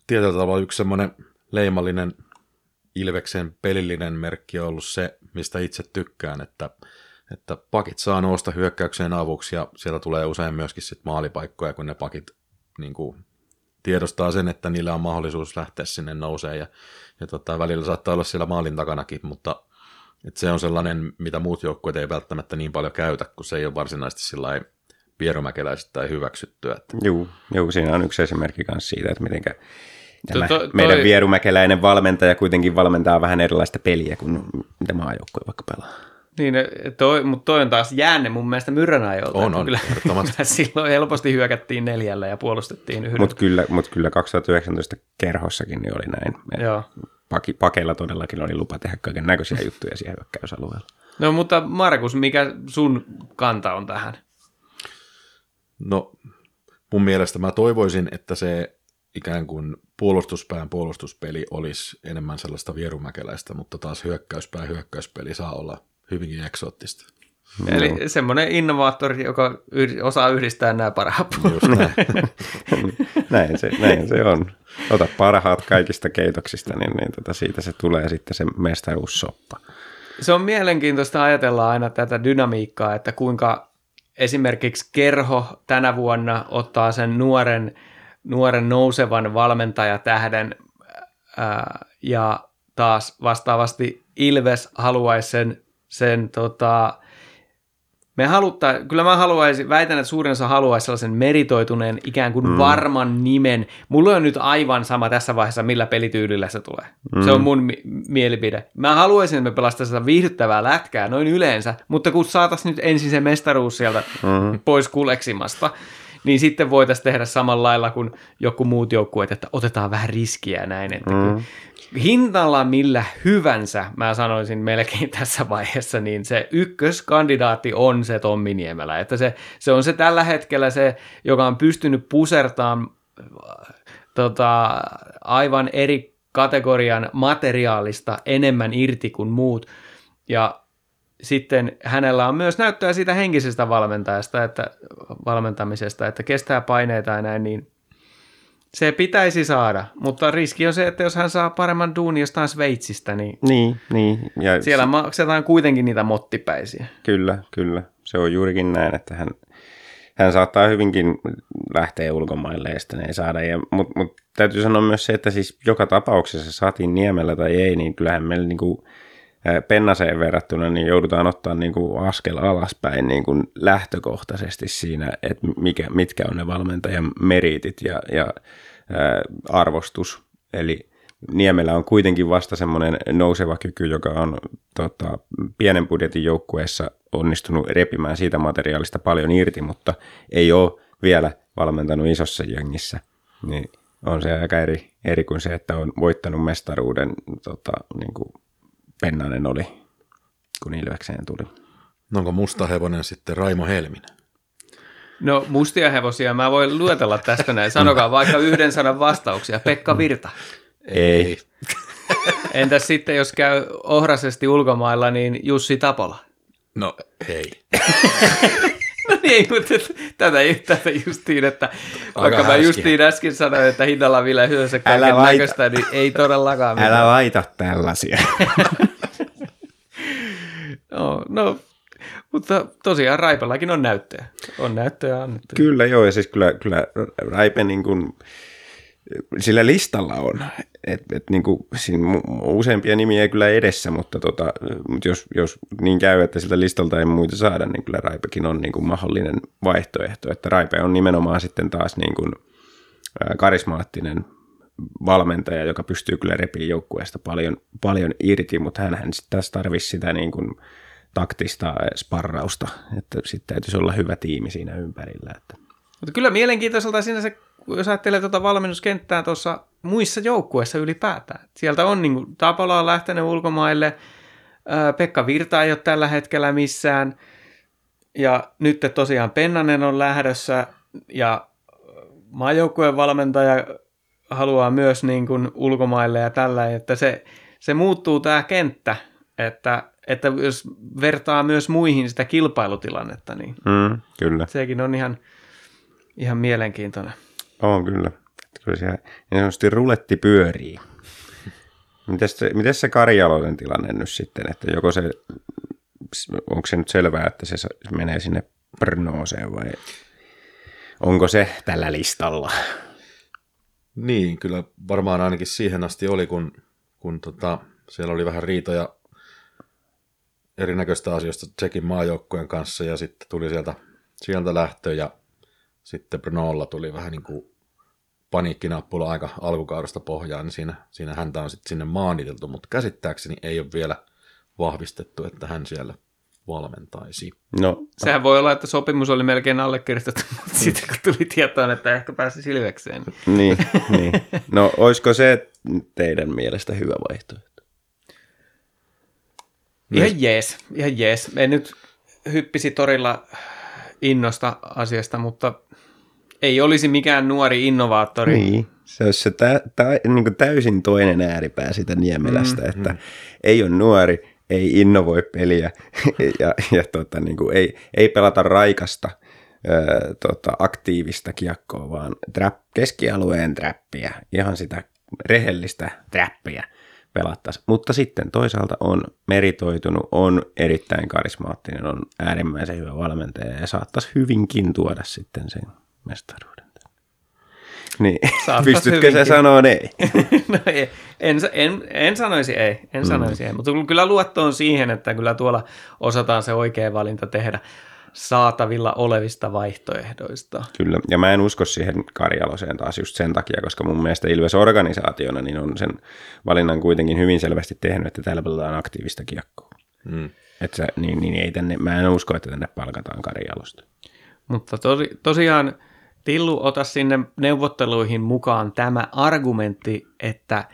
Tietyllä tavalla yksi semmoinen leimallinen Ilveksen pelillinen merkki on ollut se, mistä itse tykkään, että, että pakit saa nousta hyökkäykseen avuksi ja sieltä tulee usein myöskin sit maalipaikkoja, kun ne pakit niin kuin tiedostaa sen, että niillä on mahdollisuus lähteä sinne nousee ja, ja tota, välillä saattaa olla siellä maalin takanakin, mutta Et se on sellainen, mitä muut joukkueet ei välttämättä niin paljon käytä, kun se ei ole varsinaisesti sillä vierumäkeläisistä hyväksyttyä. Että... Joo, joo, siinä on yksi esimerkki myös siitä, että miten To- to- meidän toi- vierumäkeläinen valmentaja kuitenkin valmentaa vähän erilaista peliä kuin mitä maajoukkue vaikka pelaa. Niin, toi, mutta toi on taas jäänne mun mielestä myrrän ajolta. On, on, Kyllä, <laughs> silloin helposti hyökättiin neljällä ja puolustettiin yhdellä. Mutta kyllä, mut kyllä 2019 kerhossakin niin oli näin. Joo. Paki, pakeilla todellakin oli lupa tehdä kaiken näköisiä juttuja siellä hyökkäysalueella. No mutta Markus, mikä sun kanta on tähän? No, mun mielestä mä toivoisin, että se ikään kuin puolustuspään puolustuspeli olisi enemmän sellaista vierumäkeläistä, mutta taas hyökkäyspää hyökkäyspeli saa olla hyvinkin eksoottista. Eli semmoinen innovaattori, joka yh- osaa yhdistää nämä parhaat puolet. Näin. <laughs> näin, se, näin se on. Ota parhaat kaikista keitoksista, niin, niin tota siitä se tulee sitten se mestaruussoppa. Se on mielenkiintoista ajatella aina tätä dynamiikkaa, että kuinka esimerkiksi Kerho tänä vuonna ottaa sen nuoren, nuoren nousevan valmentajatähden ää, ja taas vastaavasti Ilves haluaisi sen, sen tota, me haluttaa, kyllä mä haluaisin, väitän, että suurin osa haluaisi sellaisen meritoituneen ikään kuin mm. varman nimen. Mulla on nyt aivan sama tässä vaiheessa, millä pelityylillä se tulee. Mm. Se on mun mi- mielipide. Mä haluaisin, että me pelastaisiin sitä viihdyttävää lätkää noin yleensä, mutta kun saataisiin nyt ensin se mestaruus sieltä mm. pois kuleksimasta, niin sitten voitaisiin tehdä samalla lailla kuin joku muut joukkueet, että otetaan vähän riskiä näin. Että mm. Hintalla millä hyvänsä, mä sanoisin melkein <laughs> tässä vaiheessa, niin se ykköskandidaatti on se Tommi Niemelä. Että se, se on se tällä hetkellä se, joka on pystynyt pusertaan tota, aivan eri kategorian materiaalista enemmän irti kuin muut. Ja sitten hänellä on myös näyttöä siitä henkisestä valmentajasta, että, valmentamisesta, että kestää paineita ja näin, niin se pitäisi saada, mutta riski on se, että jos hän saa paremman duuni jostain Sveitsistä, niin Niin, niin. Ja siellä maksetaan kuitenkin niitä mottipäisiä. Kyllä, kyllä. Se on juurikin näin, että hän, hän saattaa hyvinkin lähteä ulkomaille ja sitten ei saada. Ja, Mutta mut, täytyy sanoa myös se, että siis joka tapauksessa saatiin Niemellä tai ei, niin kyllähän meillä niinku, Pennaseen verrattuna niin joudutaan ottaa niinku askel alaspäin niinku lähtökohtaisesti siinä, että mikä, mitkä on ne valmentajan meritit ja, ja ää, arvostus. Eli Niemellä on kuitenkin vasta semmoinen nouseva kyky, joka on tota, pienen budjetin joukkueessa onnistunut repimään siitä materiaalista paljon irti, mutta ei ole vielä valmentanut isossa jengissä. Niin on se aika eri, eri kuin se, että on voittanut mestaruuden, tota, niin kuin Pennanen oli, kun Ilvekseen tuli. No Onko musta hevonen sitten Raimo Helminen? No mustia hevosia mä voin luetella tästä näin. Sanokaa vaikka yhden sanan vastauksia. Pekka Virta. Ei. Entäs sitten, jos käy ohrasesti ulkomailla, niin Jussi Tapola. No ei. <laughs> No niin, mutta tätä, tätä justiin, että vaikka mä justiin äsken sanoin, että hinnalla vielä hyönsä Älä kaiken näköistä, niin ei todellakaan mitään. Älä laita tällaisia. <laughs> No, no, mutta tosiaan Raipellakin on näyttöjä. On näyttöjä annettu. Kyllä joo, ja siis kyllä, kyllä Raipe niin kuin, sillä listalla on. Et, et niin kuin, siinä useampia nimiä ei kyllä edessä, mutta, tota, mutta jos, jos niin käy, että siltä listalta ei muita saada, niin kyllä Raipekin on niin kuin mahdollinen vaihtoehto. Että Raipe on nimenomaan sitten taas niin kuin, karismaattinen valmentaja, joka pystyy kyllä repiä joukkueesta paljon, paljon irti, mutta hän sitten taas tarvisi sitä niin kuin taktista sparrausta, että sitten täytyisi olla hyvä tiimi siinä ympärillä. Että. Mutta kyllä mielenkiintoiselta siinä se, jos ajattelee tuota valmennuskenttää tuossa muissa joukkueissa ylipäätään. Sieltä on niin kuin, Tapola on lähtenyt ulkomaille, Pekka Virta ei ole tällä hetkellä missään, ja nyt tosiaan Pennanen on lähdössä, ja maajoukkueen valmentaja haluaa myös niin kuin ulkomaille ja tällä, että se, se muuttuu tämä kenttä, että, että jos vertaa myös muihin sitä kilpailutilannetta, niin Mm, kyllä, sekin on ihan, ihan mielenkiintoinen. on kyllä. Kyllä siellä niin sanotusti ruletti pyörii. Mites se, mites se Karjaloiden tilanne nyt sitten, että joko se, onko se nyt selvää, että se menee sinne Brnooseen vai onko se tällä listalla? Niin, kyllä varmaan ainakin siihen asti oli, kun, kun tota, siellä oli vähän riitoja erinäköistä asioista Tsekin maajoukkueen kanssa ja sitten tuli sieltä, sieltä lähtö ja sitten Brnolla tuli vähän niin kuin paniikkinappula aika alkukaudesta pohjaan, niin siinä, siinä häntä on sitten sinne maaniteltu, mutta käsittääkseni ei ole vielä vahvistettu, että hän siellä valmentaisi. No, Sehän voi olla, että sopimus oli melkein allekirjoitettu, <laughs> mutta sitten kun tuli tietoon, että ehkä pääsi Silvekseen. niin, niin. No, olisiko se teidän mielestä hyvä vaihtoehto? Ihan jees, ihan jees. En nyt hyppisi torilla innosta asiasta, mutta ei olisi mikään nuori innovaattori. Niin, se olisi se tä, tä, niin kuin täysin toinen ääripää sitä Niemelästä, mm, että mm. ei ole nuori, ei innovoi peliä <laughs> ja, ja tota, niin kuin ei, ei pelata raikasta ö, tota, aktiivista kiekkoa, vaan trap, keskialueen trappia, ihan sitä rehellistä trappia pelattaisiin. Mutta sitten toisaalta on meritoitunut, on erittäin karismaattinen, on äärimmäisen hyvä valmentaja ja saattaisi hyvinkin tuoda sitten sen mestaruuden. Niin, Saattaisi pystytkö hyvinkin. sä sanoa ei? <laughs> no ei, en, en, en sanoisi ei, en sanoisi ei, mutta kyllä luotto on siihen, että kyllä tuolla osataan se oikea valinta tehdä saatavilla olevista vaihtoehdoista. Kyllä, ja mä en usko siihen Karjaloseen taas just sen takia, koska mun mielestä Ilves organisaationa niin on sen valinnan kuitenkin hyvin selvästi tehnyt, että täällä pelataan aktiivista kiekkoa. Mm. Et sä, niin, niin ei tänne, mä en usko, että tänne palkataan Karjalosta. Mutta tosi, tosiaan Tillu, ota sinne neuvotteluihin mukaan tämä argumentti, että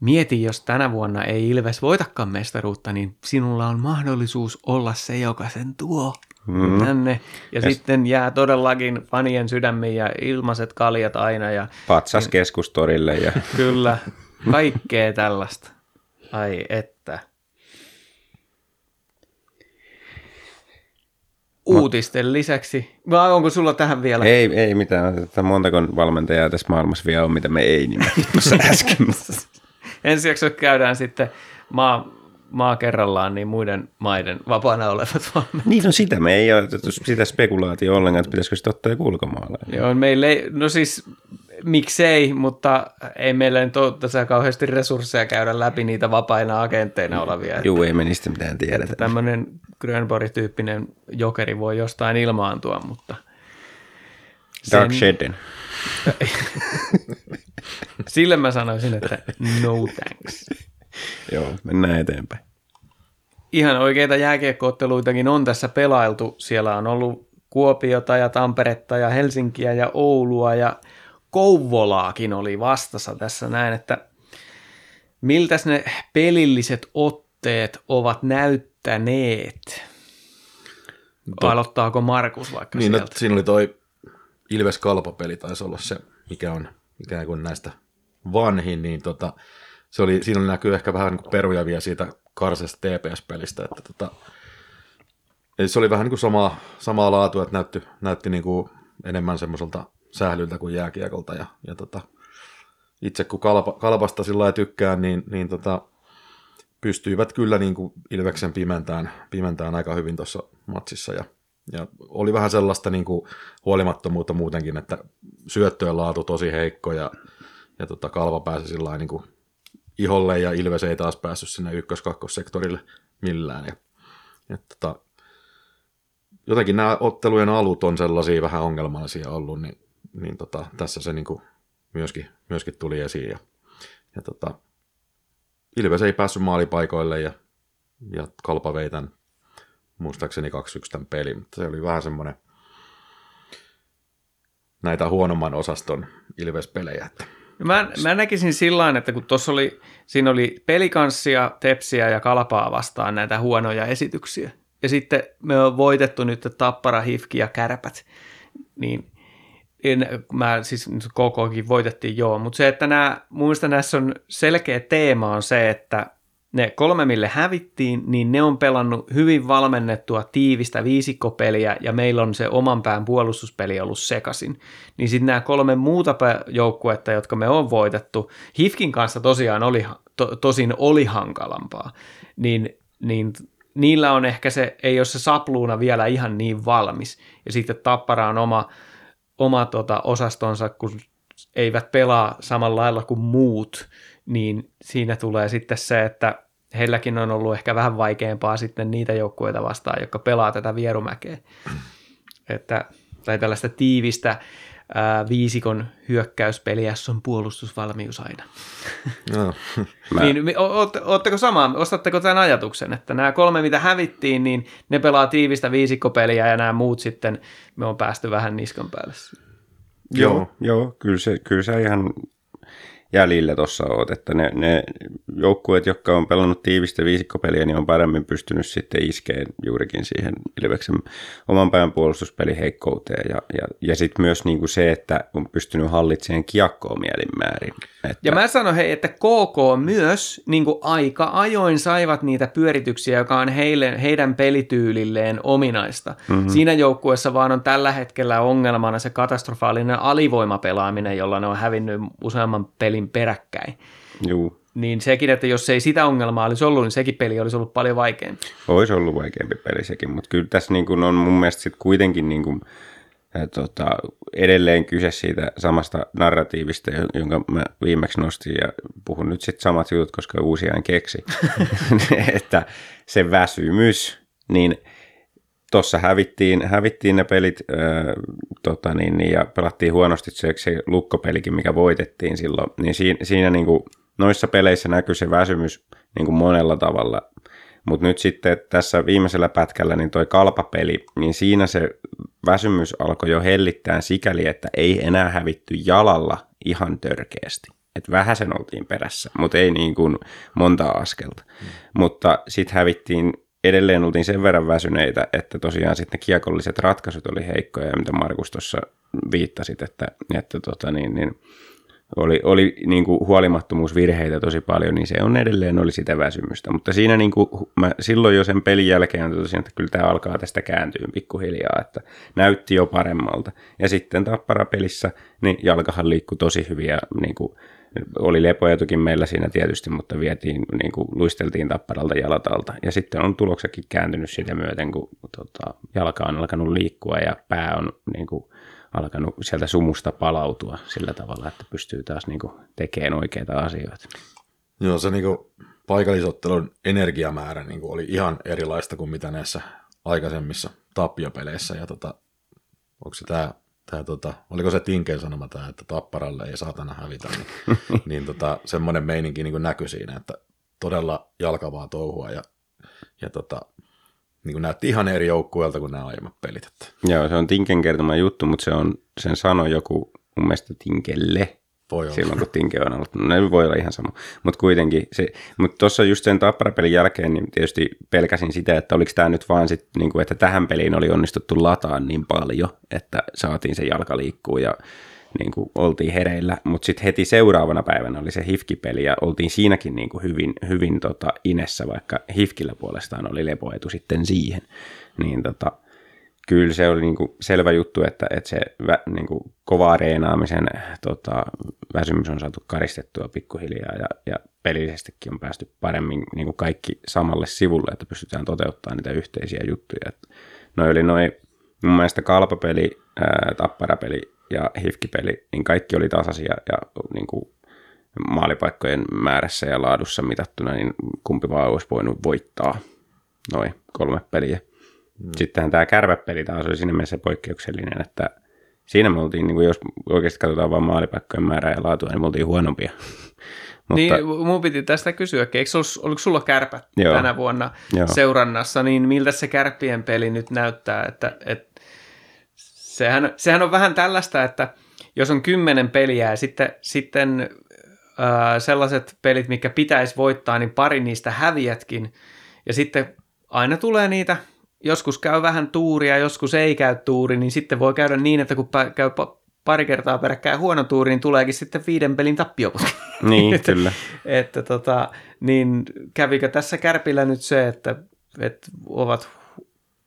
mieti, jos tänä vuonna ei Ilves voitakaan mestaruutta, niin sinulla on mahdollisuus olla se, joka sen tuo mm. tänne. Ja Yes. sitten jää todellakin fanien sydämiin ja ilmaiset kaljat aina ja Patsas keskustorille ja <laughs> kyllä, kaikkea tällaista. Ai että. Uutisten lisäksi, vai onko sulla tähän vielä? ei, ei mitään, montako valmentajaa tässä maailmassa vielä on, mitä me ei nimetty tuossa <laughs> äsken. Ensi jaksossa käydään sitten maa, maa kerrallaan niin muiden maiden vapaana olevat valmentajat. niin, no sitä me ei ole otettu sitä spekulaatio ollenkaan, että pitäisikö sitä ottaa joku ulkomaalainen. Joo, meillä ei, no siis miksei, mutta ei meillä nyt ole tässä kauheasti resursseja käydä läpi niitä vapaina agentteina olevia. Juu, ei me niistä mitään tiedetä. Tämmöinen Grönborg-tyyppinen jokeri voi jostain ilmaantua, mutta Dark sen- Shedden. <laughs> sille mä sanoisin, että no thanks. <laughs> Joo, mennään eteenpäin. Ihan oikeita jääkiekkootteluitakin on tässä pelailtu. Siellä on ollut Kuopiota ja Tamperetta ja Helsinkiä ja Oulua ja Kouvolaakin oli vastassa tässä näin, että miltäs ne pelilliset otteet ovat näyttäneet? Aloittaako Markus vaikka Niin, no, sieltä? siinä oli toi Ilves Kalpa-peli taisi olla se, mikä on ikään kuin näistä vanhin, niin tota, se oli, siinä oli näkyy ehkä vähän niin kuin peruja vielä siitä karsesta TPS-pelistä, että tota, eli se oli vähän niin kuin samaa, samaa laatua, että näytti, näytti niin kuin enemmän semmoiselta sählyltä kuin jääkiekolta ja, ja tota, itse kun kalpa, kalpasta sillä tykkään, niin, niin tota, pystyivät kyllä niin kuin Ilveksen pimentään, pimentään aika hyvin tuossa matsissa ja, ja oli vähän sellaista niin kuin huolimattomuutta muutenkin, että syöttöjen laatu tosi heikko ja, ja tota, kalpa pääsi sillä niin kuin iholle ja Ilves ei taas päässyt sinne ykkös-kakkossektorille millään. Ja, ja tota, jotenkin nämä ottelujen alut on sellaisia vähän ongelmallisia ollut, niin, niin tota, tässä se niin myöskin, myöskin tuli esiin. Ja, ja tota, Ilves ei päässyt maalipaikoille ja, ja Kalpa vei tämän, muistaakseni 2-1 tämän pelin, mutta se oli vähän semmoinen näitä huonomman osaston Ilves-pelejä. Että Mä, mä näkisin sillä että kun tuossa oli, siinä oli pelikanssia, tepsiä ja kalpaa vastaan näitä huonoja esityksiä. Ja sitten me on voitettu nyt Tappara, Hifki ja Kärpät. Niin en, mä siis KKkin voitettiin joo, mutta se, että nämä, mun mielestä näissä on selkeä teema on se, että ne kolme, mille hävittiin, niin ne on pelannut hyvin valmennettua tiivistä viisikkopeliä ja meillä on se oman pään puolustuspeli ollut sekasin. Niin sitten nämä kolme muuta joukkuetta, jotka me on voitettu, Hifkin kanssa tosiaan oli, to, tosin oli hankalampaa, niin, niin niillä on ehkä se, ei ole se sapluuna vielä ihan niin valmis. Ja sitten Tappara on oma, oma tota, osastonsa, kun eivät pelaa samalla lailla kuin muut, niin siinä tulee sitten se, että heilläkin on ollut ehkä vähän vaikeampaa sitten niitä joukkueita vastaan, jotka pelaa tätä vierumäkeä. Että, tai tällaista tiivistä ää, viisikon hyökkäyspeliä, jossa on puolustusvalmius aina. No. Mä... Niin, ootteko samaa, ostatteko tämän ajatuksen, että nämä kolme, mitä hävittiin, niin ne pelaa tiivistä viisikkopeliä ja nämä muut sitten me on päästy vähän niskan päälle. Joo, joo kyllä, se, kyllä se ihan jäljillä tuossa oot, että ne, ne joukkueet, jotka on pelannut tiivistä viisikkopeliä, niin on paremmin pystynyt sitten iskeen juurikin siihen Ilveksen oman päin puolustuspelin heikkouteen ja, ja, ja sitten myös niin kuin se, että on pystynyt hallitsemaan kiekkoa mielinmäärin. Että... Ja mä sanon hei, että KK myös niin kuin aika ajoin saivat niitä pyörityksiä, joka on heille, heidän pelityylilleen ominaista. Mm-hmm. Siinä joukkueessa vaan on tällä hetkellä ongelmana se katastrofaalinen alivoimapelaaminen, jolla ne on hävinnyt useamman pelin peräkkäin. Juu. Niin sekin, että jos ei sitä ongelmaa olisi ollut, niin sekin peli olisi ollut paljon vaikeampi. Olisi ollut vaikeampi peli sekin, mutta kyllä tässä niin kuin on mun mielestä sit kuitenkin niin kuin, tota, edelleen kyse siitä samasta narratiivista, jonka mä viimeksi nostin ja puhun nyt sitten samat jutut, koska uusia en keksi, <laughs> <laughs> että se väsymys, niin tuossa hävittiin, hävittiin ne pelit ää, tota niin, niin, ja pelattiin huonosti se, se lukkopelikin, mikä voitettiin silloin, niin siinä, siinä niin kuin, noissa peleissä näkyy se väsymys niin kuin monella tavalla mutta nyt sitten tässä viimeisellä pätkällä, niin toi kalpapeli, niin siinä se väsymys alkoi jo hellittää sikäli, että ei enää hävitty jalalla ihan törkeästi. Että vähän sen oltiin perässä, mutta ei niin kuin monta askelta. Mm. Mutta sitten hävittiin, edelleen oltiin sen verran väsyneitä, että tosiaan sitten kiekolliset ratkaisut oli heikkoja, mitä Markus tuossa viittasit, että, että tota niin, niin, oli, oli niin kuin huolimattomuusvirheitä tosi paljon, niin se on edelleen oli sitä väsymystä. Mutta siinä niin kuin, mä silloin jo sen pelin jälkeen totesin, että kyllä tämä alkaa tästä kääntyä pikkuhiljaa, että näytti jo paremmalta. Ja sitten tapparapelissä, niin jalkahan liikkui tosi hyviä, niin kuin, oli lepoetukin meillä siinä tietysti, mutta vietiin, niin kuin, luisteltiin tapparalta jalatalta. Ja sitten on tuloksekin kääntynyt sitä myöten, kun tota, jalka on alkanut liikkua ja pää on niin kuin, alkanut sieltä sumusta palautua sillä tavalla, että pystyy taas niin kuin tekemään oikeita asioita. Joo, se niin kuin paikallisottelun energiamäärä niin kuin oli ihan erilaista kuin mitä näissä aikaisemmissa tappiopeleissä. Ja tota, onko se tämä, tämä tota, oliko se Tinken sanoma tämä, että tapparalle ei saatana hävitä, niin, <laughs> niin tota, semmoinen meininki niin näkyi siinä, että todella jalkavaa touhua ja, ja tota, niin kuin näytti ihan eri joukkueelta kuin nämä aiemmat pelit. Että. Joo, se on Tinken kertoma juttu, mutta se on, sen sano joku mun mielestä Tinkelle voi silloin, kun Tinke on ollut. No, ne voi olla ihan sama. Mutta kuitenkin, se, mutta tuossa just sen tapparapelin jälkeen, niin tietysti pelkäsin sitä, että oliko tämä nyt vaan sit, niin kuin, että tähän peliin oli onnistuttu lataan niin paljon, että saatiin se jalka liikkuu ja niin kuin oltiin hereillä, mutta sitten heti seuraavana päivänä oli se Hifki-peli ja oltiin siinäkin niin kuin hyvin, hyvin tota inessä, vaikka Hifkillä puolestaan oli lepoetu sitten siihen. Niin tota, kyllä se oli niin kuin selvä juttu, että, että se vä, niin kuin kova reenaamisen tota, väsymys on saatu karistettua pikkuhiljaa ja, ja pelillisestikin on päästy paremmin niin kuin kaikki samalle sivulle, että pystytään toteuttamaan niitä yhteisiä juttuja. Noi oli noin mun mielestä kalpapeli, ää, tapparapeli ja hifkipeli, niin kaikki oli tasaisia ja niin kuin maalipaikkojen määrässä ja laadussa mitattuna, niin kumpi vaan olisi voinut voittaa noin kolme peliä. Mm. Sittenhän tämä kärväpeli taas oli siinä mielessä poikkeuksellinen, että siinä me oltiin, niin kuin jos oikeasti katsotaan vain maalipaikkojen määrää ja laatua, niin me oltiin huonompia. <laughs> Mutta, niin, mun piti tästä kysyä, eikö ollut, oliko sulla kärpät joo, tänä vuonna joo. seurannassa, niin miltä se kärppien peli nyt näyttää, että, että sehän, sehän on vähän tällaista, että jos on kymmenen peliä ja sitten, sitten äh, sellaiset pelit, mikä pitäisi voittaa, niin pari niistä häviätkin. Ja sitten aina tulee niitä, joskus käy vähän tuuria, joskus ei käy tuuri, niin sitten voi käydä niin, että kun käy pari kertaa peräkkäin huono tuuri, niin tuleekin sitten viiden pelin tappio. Niin, <laughs> että, kyllä. Että, tota, niin kävikö tässä Kärpillä nyt se, että, että ovat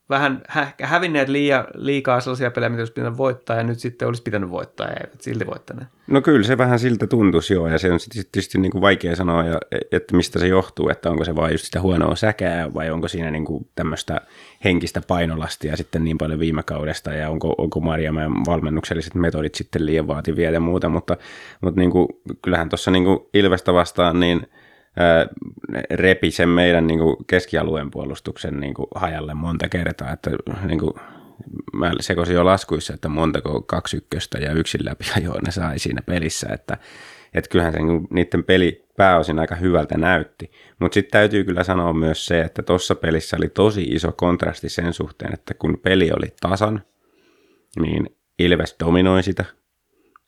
vähän hä- hävinneet liia, liikaa sellaisia pelejä, mitä olisi pitänyt voittaa, ja nyt sitten olisi pitänyt voittaa, ja eivät silti voittaneet. No kyllä se vähän siltä tuntuisi joo, ja se on sitten tietysti niin kuin vaikea sanoa, ja, että mistä se johtuu, että onko se vain just sitä huonoa säkää, vai onko siinä niin kuin tämmöistä henkistä painolastia sitten niin paljon viime kaudesta, ja onko, onko Marjamäen valmennukselliset metodit sitten liian vaativia ja muuta, mutta, mutta niin kuin, kyllähän tuossa niin Ilvestä vastaan, niin repi sen meidän niin kuin keskialueen puolustuksen niin kuin hajalle monta kertaa, että niin kuin, mä sekoisin jo laskuissa, että montako kaksi ykköstä ja yksin läpi ajoa ne sai siinä pelissä, että, että kyllähän se niin niiden peli pääosin aika hyvältä näytti. Mutta sitten täytyy kyllä sanoa myös se, että tuossa pelissä oli tosi iso kontrasti sen suhteen, että kun peli oli tasan, niin Ilves dominoi sitä,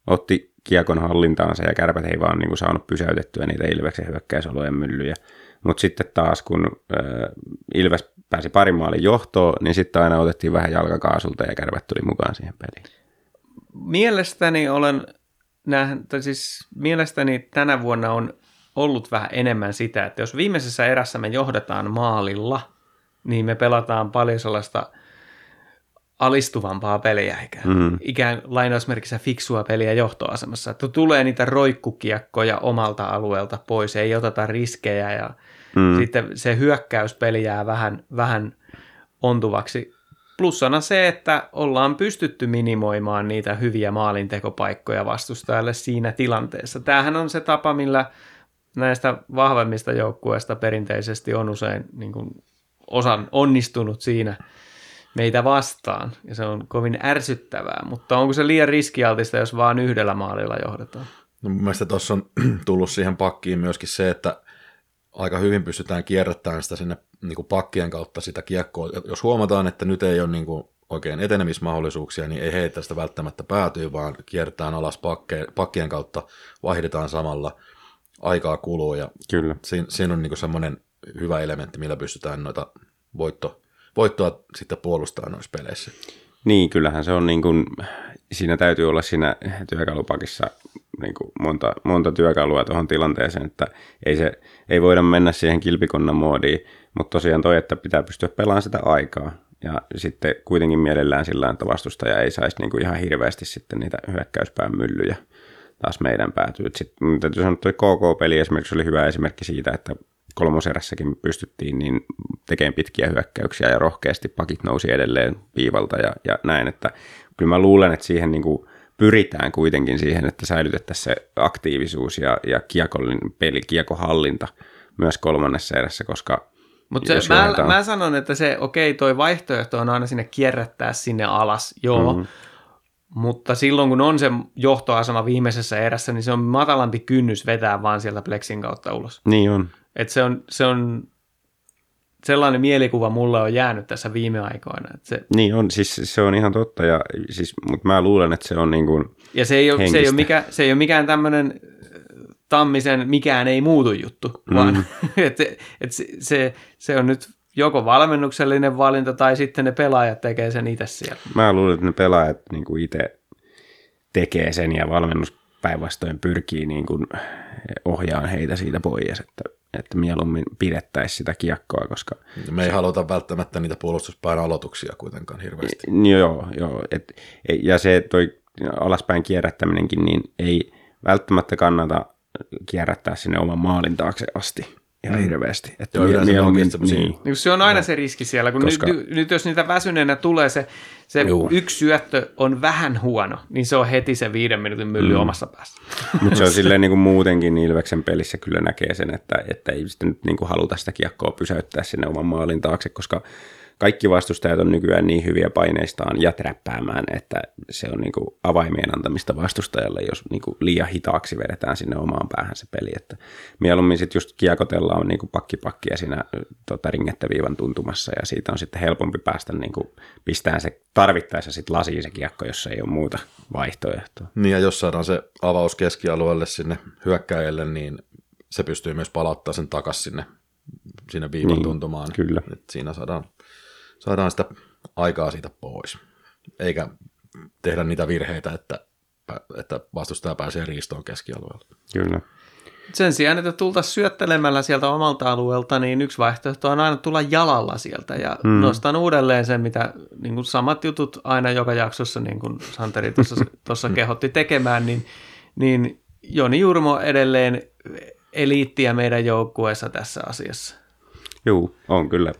otti kiekon hallintaansa ja kärpät ei vaan niin kuin saanut pysäytettyä niitä Ilveksen hyökkäysolojen myllyjä. Mutta sitten taas kun äh, Ilves pääsi parin maalin johtoon, niin sitten aina otettiin vähän jalkakaasulta ja kärpät tuli mukaan siihen peliin. Mielestäni olen nähnyt, siis mielestäni tänä vuonna on ollut vähän enemmän sitä, että jos viimeisessä erässä me johdetaan maalilla, niin me pelataan paljon sellaista alistuvampaa peliä, ikään, mm. ikään lainausmerkissä fiksua peliä johtoasemassa. Että tulee niitä roikkukiekkoja omalta alueelta pois, ei oteta riskejä ja mm. sitten se hyökkäyspeli jää vähän, vähän ontuvaksi. Plussana se, että ollaan pystytty minimoimaan niitä hyviä maalintekopaikkoja vastustajalle siinä tilanteessa. Tämähän on se tapa, millä näistä vahvemmista joukkueista perinteisesti on usein niin kuin osan onnistunut siinä meitä vastaan. Ja se on kovin ärsyttävää, mutta onko se liian riskialtista, jos vaan yhdellä maalilla johdetaan? No, mun mielestä tuossa on <clears throat> tullut siihen pakkiin myöskin se, että aika hyvin pystytään kierrättämään sitä sinne niin kuin pakkien kautta sitä kiekkoa. Jos huomataan, että nyt ei ole niin kuin oikein etenemismahdollisuuksia, niin ei heitä sitä välttämättä päätyy, vaan kierretään alas pakkeen, pakkien kautta, vaihdetaan samalla, aikaa kuluu ja Kyllä. Siinä, siinä on niin semmoinen hyvä elementti, millä pystytään noita voitto, voittoa sitten puolustaa noissa peleissä. Niin, kyllähän se on niin kuin, siinä täytyy olla siinä työkalupakissa niin kuin monta, monta työkalua tuohon tilanteeseen, että ei, se, ei voida mennä siihen kilpikonnan moodiin, mutta tosiaan toi, että pitää pystyä pelaamaan sitä aikaa. Ja sitten kuitenkin mielellään sillä että vastustaja ei saisi niin kuin ihan hirveästi sitten niitä hyökkäyspään myllyjä taas meidän päätyy. Sitten täytyy sanoa, että KK-peli esimerkiksi oli hyvä esimerkki siitä, että kolmoserässäkin pystyttiin niin tekemään pitkiä hyökkäyksiä ja rohkeasti pakit nousi edelleen viivalta ja, ja näin, että kyllä mä luulen, että siihen niin kuin pyritään kuitenkin siihen, että säilytettäisiin se aktiivisuus ja, ja kiekollin peli, kiekohallinta myös kolmannessa erässä, koska mutta mä, johdetaan... mä sanon, että se, okei, toi vaihtoehto on aina sinne kierrättää sinne alas, joo, mm-hmm. mutta silloin kun on se johtoasema viimeisessä erässä, niin se on matalampi kynnys vetää vaan sieltä plexin kautta ulos. Niin on. Et se, on, se on sellainen mielikuva mulle on jäänyt tässä viime aikoina. Että se, niin on, siis se on ihan totta, ja, siis, mutta mä luulen, että se on niin kuin Ja se ei ole, se ei ole, mikä, se ei ole mikään tämmöinen Tammisen mikään ei muutu juttu, mm. vaan <laughs> että et se, se, se on nyt joko valmennuksellinen valinta tai sitten ne pelaajat tekee sen itse siellä. Mä luulen, että ne pelaajat niin kuin itse tekee sen ja valmennus päinvastoin pyrkii niin kuin ohjaan heitä siitä pois, että että mieluummin pidettäisiin sitä kiekkoa, koska... Me ei se... haluta välttämättä niitä puolustuspään aloituksia kuitenkaan hirveästi. Joo, joo. Et, ja se toi alaspäin kierrättäminenkin, niin ei välttämättä kannata kierrättää sinne oman maalin taakse asti ihan mm. hirveästi. Että Joo, mie- mieluummin, niin. niin. Se on aina no. se riski siellä, kun Koska... nyt, nyt jos niitä väsyneenä tulee se, se yksi syöttö on vähän huono, niin se on heti se viiden minuutin mylly mm. omassa päässä. <laughs> Mutta se on silleen niin kuin muutenkin Ilveksen pelissä kyllä näkee sen, että, että ei sitten nyt niin kuin haluta sitä kiekkoa pysäyttää sinne oman maalin taakse, koska kaikki vastustajat on nykyään niin hyviä paineistaan ja träppäämään, että se on niin kuin avaimien antamista vastustajalle, jos niin kuin liian hitaaksi vedetään sinne omaan päähän se peli. Että mieluummin sitten just kiekotellaan niin kuin pakkipakkia siinä tota, ringettäviivan tuntumassa ja siitä on sitten helpompi päästä niin kuin pistään se tarvittaessa sitten lasiin se kiekko, jos ei ole muuta vaihtoehtoa. Niin ja jos saadaan se avaus keskialueelle sinne hyökkäjälle, niin se pystyy myös palauttaa sen takaisin sinne, sinne viivan niin, tuntumaan. Kyllä. Et siinä saadaan saadaan sitä aikaa siitä pois. Eikä tehdä niitä virheitä, että, että vastustaja pääsee riistoon keskialueella. Kyllä. Sen sijaan, että tultaisiin syöttelemällä sieltä omalta alueelta, niin yksi vaihtoehto on aina tulla jalalla sieltä ja hmm. nostan uudelleen sen, mitä niin kuin samat jutut aina joka jaksossa, niin kuin Santeri tuossa <laughs> kehotti tekemään, niin, niin Joni Jurmo edelleen eliittiä meidän joukkueessa tässä asiassa. Joo, on kyllä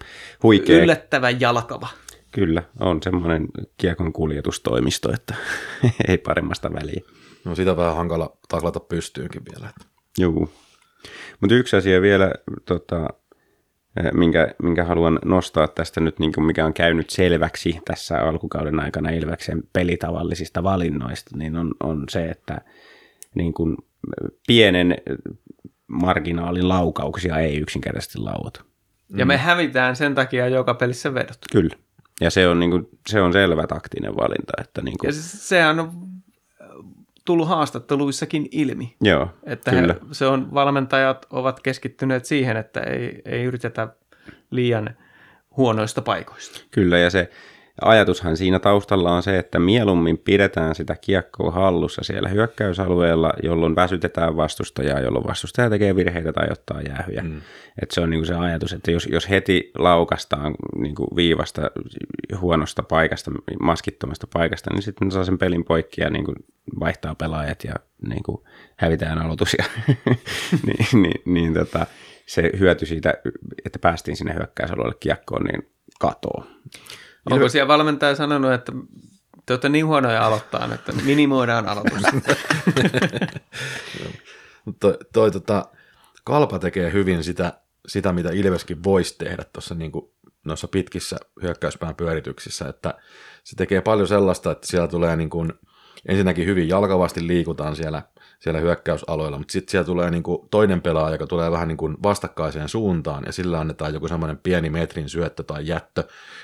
huikea. Yllättävän jalkava. Kyllä, on semmoinen kiekon kuljetustoimisto, että <laughs> ei paremmasta väliä. No sitä vähän hankala taklata pystyynkin vielä. Joo. Mutta yksi asia vielä, tota, eh, minkä, minkä haluan nostaa tästä nyt, niin kuin mikä on käynyt selväksi tässä alkukauden aikana Ilveksen pelitavallisista valinnoista, niin on, on se, että niin kuin pienen marginaalin laukauksia ei yksinkertaisesti lauata. Ja me hävitään sen takia joka pelissä vedot. Kyllä. Ja se on, niin kuin, se on selvä taktinen valinta. Että niin kuin, Ja se- sehän on tullut haastatteluissakin ilmi. joo, Että kyllä. he, se on, valmentajat ovat keskittyneet siihen, että ei, ei yritetä liian huonoista paikoista. Kyllä, ja se ajatushan siinä taustalla on se, että mieluummin pidetään sitä kiekkoa hallussa siellä hyökkäysalueella, jolloin väsytetään vastustajaa, jolloin vastustaja tekee virheitä tai ottaa jäähyjä. Mm. Et se on niinku se ajatus, että jos, jos heti laukastaan niinku viivasta huonosta paikasta, maskittomasta paikasta, niin sitten ne saa sen pelin poikki ja niinku vaihtaa pelaajat ja niinku hävitään aloitus. Ja <laughs> niin, niin, niin tota, se hyöty siitä, että päästiin sinne hyökkäysalueelle kiekkoon, niin katoo. Onko siellä valmentaja sanonut, että te olette niin huonoja aloittaa, että minimoidaan aloitus? <laughs> Mutta toi, toi tota, Kalpa tekee hyvin sitä, sitä mitä Ilveskin voisi tehdä tuossa niinku, noissa pitkissä hyökkäyspään pyörityksissä, että se tekee paljon sellaista, että siellä tulee niin kuin, ensinnäkin hyvin jalkavasti liikutaan siellä, siellä hyökkäysalueella, mutta sitten siellä tulee niin kuin toinen pelaaja, joka tulee vähän niin kuin vastakkaiseen suuntaan, ja sillä annetaan joku semmoinen pieni metrin syöttö tai jättö,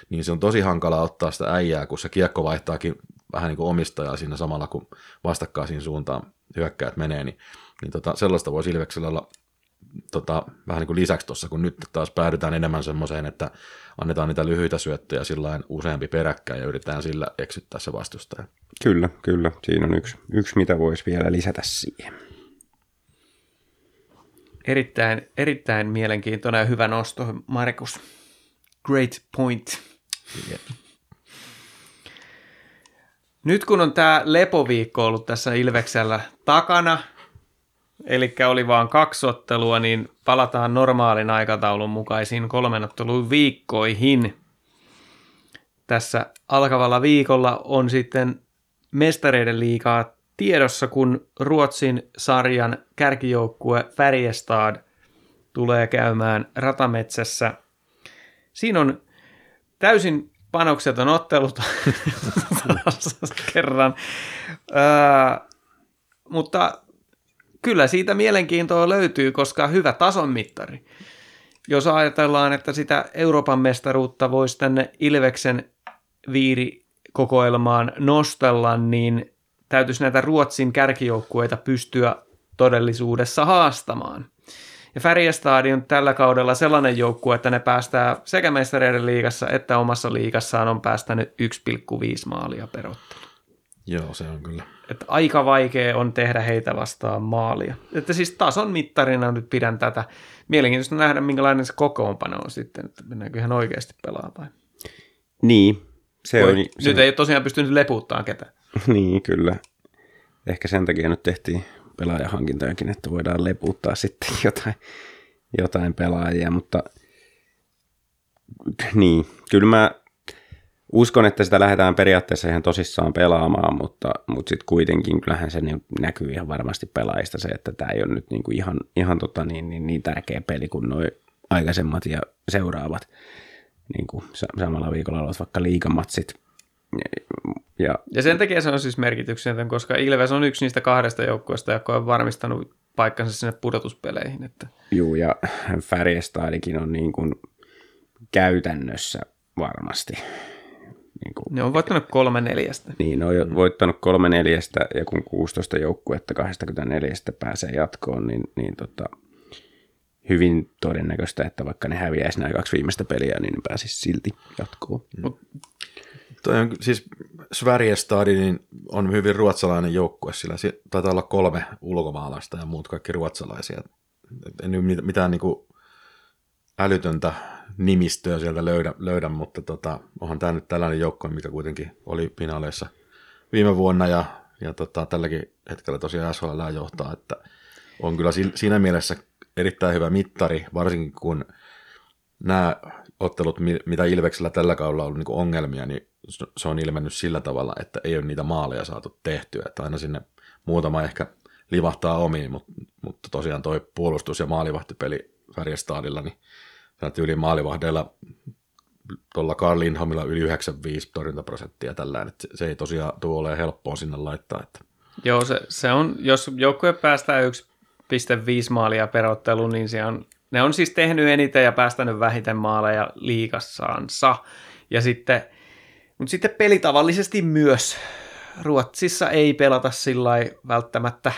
niin se on tosi hankala ottaa sitä äijää, kun se kiekko vaihtaakin vähän niin kuin omistajaa siinä samalla, kun vastakkaisiin suuntaan hyökkäät menee, niin, niin tota, sellaista voisi Ilveksellä olla tota, vähän niin kuin lisäksi tuossa, kun nyt taas päädytään enemmän semmoiseen, että annetaan niitä lyhyitä syöttöjä sillä useampi peräkkäin ja yritetään sillä eksyttää se vastustaja. Kyllä, kyllä. Siinä on yksi, yksi mitä voisi vielä lisätä siihen. erittäin, erittäin mielenkiintoinen ja hyvä nosto, Markus. Great point. Nyt kun on tämä lepoviikko ollut tässä Ilveksellä takana, eli oli vain kaksi ottelua, niin palataan normaalin aikataulun mukaisiin kolmen ottelun viikkoihin. Tässä alkavalla viikolla on sitten mestareiden liigaa tiedossa, kun Ruotsin sarjan kärkijoukkue Färjestad tulee käymään ratametsässä. Siinä on täysin panokseton ottelu <laughs> kerran, öö, mutta kyllä siitä mielenkiintoa löytyy, koska hyvä tason mittari. Jos ajatellaan, että sitä Euroopan mestaruutta voisi tänne Ilveksen viirikokoelmaan nostella, niin täytyisi näitä Ruotsin kärkijoukkueita pystyä todellisuudessa haastamaan. Ja Färjestad on tällä kaudella sellainen joukkue, että ne päästää sekä mestareiden liigassa että omassa liigassaan on päästänyt 1,5 maalia per ottelu. Joo, se on kyllä. Että aika vaikea on tehdä heitä vastaan maalia. Että siis tason mittarina nyt pidän tätä. Mielenkiintoista nähdä, minkälainen se kokoonpano on sitten, että mennäänkö ihan oikeasti pelaa vai. Niin, se Voi, on... Se, nyt ei ole tosiaan pystynyt lepuuttaan ketään. <laughs> niin, kyllä. Ehkä sen takia nyt tehtiin pelaajahankintojakin, että voidaan leputtaa sitten <laughs> jotain, jotain pelaajia, mutta niin, kyllä mä uskon, että sitä lähdetään periaatteessa ihan tosissaan pelaamaan, mutta, mutta sitten kuitenkin kyllähän se niin näkyy ihan varmasti pelaajista se, että tämä ei ole nyt niin kuin ihan, ihan tota niin, niin, niin tärkeä peli kuin nuo aikaisemmat ja seuraavat niin kuin sa- samalla viikolla olevat vaikka liigamatsit. Ja Ja sen takia se on siis merkityksetön, koska Ilves on yksi niistä kahdesta joukkueesta, joka on varmistanut paikkansa sinne pudotuspeleihin. Että Juu, ja Färjestadikin on niin kuin käytännössä varmasti. Niin, kuin, ne on voittanut kolme neljästä. niin, ne on jo voittanut kolme neljästä, ja kun 16 joukkuetta 24 pääsee jatkoon, niin, niin tota, hyvin todennäköistä, että vaikka ne häviäisi nämä kaksi viimeistä peliä, niin ne pääsisi silti jatkoon. Mut Toi on, siis Sverigestad niin on hyvin ruotsalainen joukkue, sillä si- taitaa olla kolme ulkomaalaista ja muut kaikki ruotsalaisia. Et En mitään niin kuin älytöntä nimistöä sieltä löydä, löydä mutta tota, onhan tämä nyt tällainen joukkue, mikä kuitenkin oli finaaleissa viime vuonna ja, ja tota, tälläkin hetkellä tosiaan SHL johtaa, että on kyllä si- siinä mielessä erittäin hyvä mittari, varsinkin kun nämä ottelut, mi- mitä Ilveksellä tällä kaudella on ollut niin ongelmia, niin se on ilmennyt sillä tavalla, että ei ole niitä maaleja saatu tehtyä, että aina sinne muutama ehkä livahtaa omiin, mutta, mutta tosiaan toi puolustus- ja maalivahtipeli Färjestadilla, niin yli maalivahdeilla tuolla Carl Lindhamilla yli 95 torjuntaprosenttia tällä, että se ei tosiaan tule olemaan helppoa sinne laittaa. Että. Joo, se, se on, jos joukkue päästään 1,5 maalia perotteluun, niin se on, ne on siis tehnyt eniten ja päästänyt vähiten maaleja liikassaansa. Ja sitten, mutta sitten pelitavallisesti myös Ruotsissa ei pelata sillä välttämättä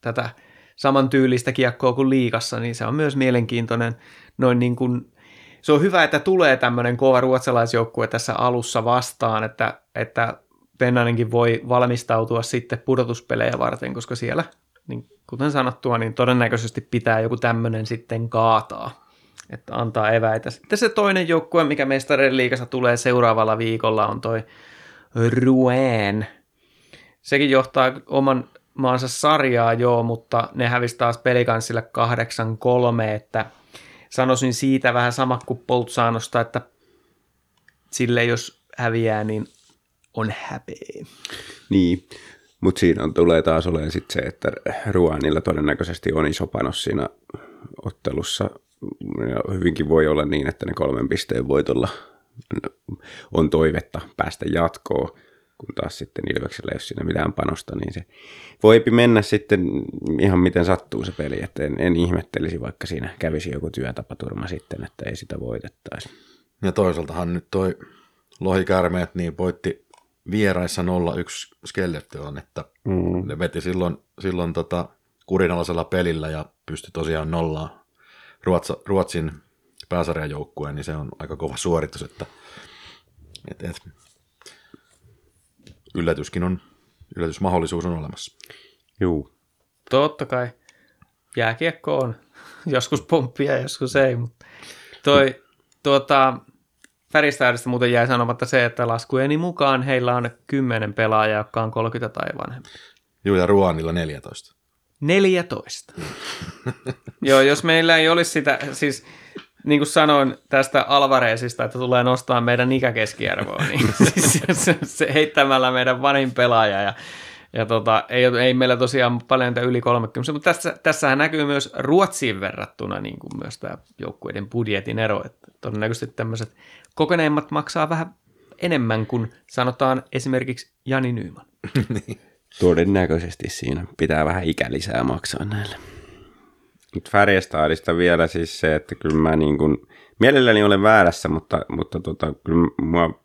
tätä samantyylistä kiekkoa kuin liikassa, niin se on myös mielenkiintoinen noin niin kuin se on hyvä, että tulee tämmöinen kova ruotsalaisjoukkue tässä alussa vastaan, että, että Pennanenkin voi valmistautua sitten pudotuspelejä varten, koska siellä, niin kuten sanottua, niin todennäköisesti pitää joku tämmöinen sitten kaataa, että antaa eväitä. Sitten se toinen joukkue, mikä mestarien liikassa tulee seuraavalla viikolla, on toi Rouen. Sekin johtaa oman maansa sarjaa joo, mutta ne hävisi taas pelikanssille 8-3, että sanoisin siitä vähän sama kuin Poltsaanosta, että sille jos häviää, niin on häpeä. Niin, mutta siinä on, tulee taas olemaan sit se, että Ruanilla todennäköisesti on iso panos siinä ottelussa. Ja hyvinkin voi olla niin, että ne kolmen pisteen voitolla on toivetta päästä jatkoon, kun taas sitten Ilveksellä ei ole siinä mitään panosta, niin se voipi mennä sitten ihan miten sattuu se peli, että en, en ihmettelisi, vaikka siinä kävisi joku työtapaturma sitten, että ei sitä voitettaisi. Ja toisaaltahan nyt toi lohikärmeet niin voitti vieraissa 0-1 Skellefteon, että mm. ne veti silloin, silloin tota kurinalaisella pelillä ja pystyi tosiaan nollaa Ruotsa, Ruotsin pääsarjajoukkueen, niin se on aika kova suoritus, että et, et, yllätyskin on, yllätysmahdollisuus on olemassa. Juu. Totta kai. Jääkiekko on <laughs> joskus pomppia joskus ei, mutta toi tuota, Färjestadista muuten jäi sanomatta se, että laskujeni mukaan heillä on kymmenen pelaajaa, jotka on 30 tai vanhempi. Joo, ja Ruanilla 14. 14. <laughs> Joo, jos meillä ei olisi sitä, siis niin kuin sanoin tästä Alvarezista, että tulee nostaa meidän ikäkeskiarvoa, niin <laughs> siis se, se, heittämällä meidän vanhin pelaaja ja ja tota, ei, ei meillä tosiaan paljon yli 30, mutta tässä, tässähän näkyy myös Ruotsiin verrattuna niin kuin myös tämä joukkueiden budjetin ero, että todennäköisesti tämmöiset kokeneimmat maksaa vähän enemmän kuin sanotaan esimerkiksi Jani Nyyman. <laughs> niin. Todennäköisesti siinä pitää vähän ikälisää maksaa näille. Mutta Färjestadista vielä siis se, että kyllä mä niin kuin, mielelläni olen väärässä, mutta, mutta tota, kyllä mua,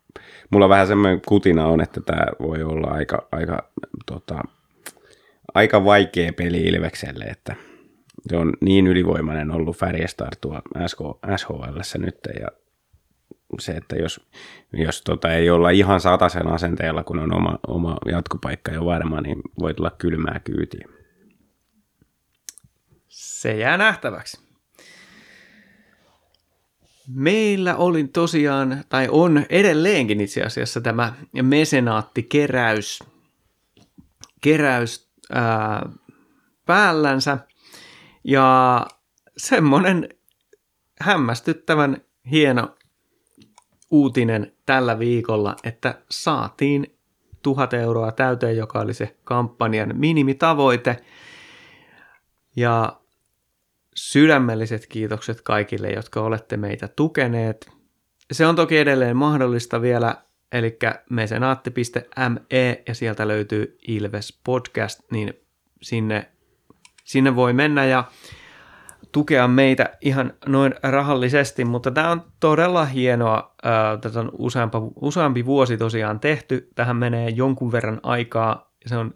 mulla vähän semmoinen kutina on, että tämä voi olla aika, aika, tota, aika vaikea peli Ilvekselle, että se on niin ylivoimainen ollut Färjestad tuo SH, SHL nyt ja se, että jos, jos tota ei olla ihan sataisen asenteella, kun on oma, oma jatkopaikka jo varma, niin voi tulla kylmää kyytiä. Se jää nähtäväksi. Meillä oli tosiaan, tai on edelleenkin itse asiassa tämä mesenaattikkeräys keräys, ää, päällänsä. Ja semmoinen hämmästyttävän hieno uutinen tällä viikolla, että saatiin tuhat euroa täyteen, joka oli se kampanjan minimitavoite. Ja sydämelliset kiitokset kaikille, jotka olette meitä tukeneet. Se on toki edelleen mahdollista vielä, eli mesenaatti.me ja sieltä löytyy Ilves Podcast, niin sinne, sinne voi mennä ja tukea meitä ihan noin rahallisesti, mutta tämä on todella hienoa. Tätä on useampi, useampi vuosi tosiaan tehty. Tähän menee jonkun verran aikaa ja se on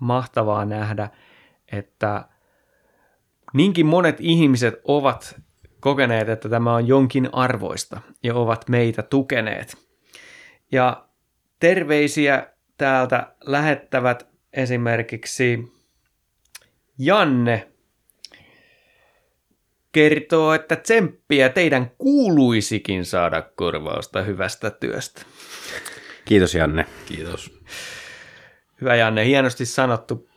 mahtavaa nähdä, että niinkin monet ihmiset ovat kokeneet, että tämä on jonkin arvoista ja ovat meitä tukeneet. Ja terveisiä täältä lähettävät esimerkiksi Janne kertoo, että tsemppiä teidän kuuluisikin saada korvausta hyvästä työstä. Kiitos Janne. Kiitos. Hyvä Janne, hienosti sanottu.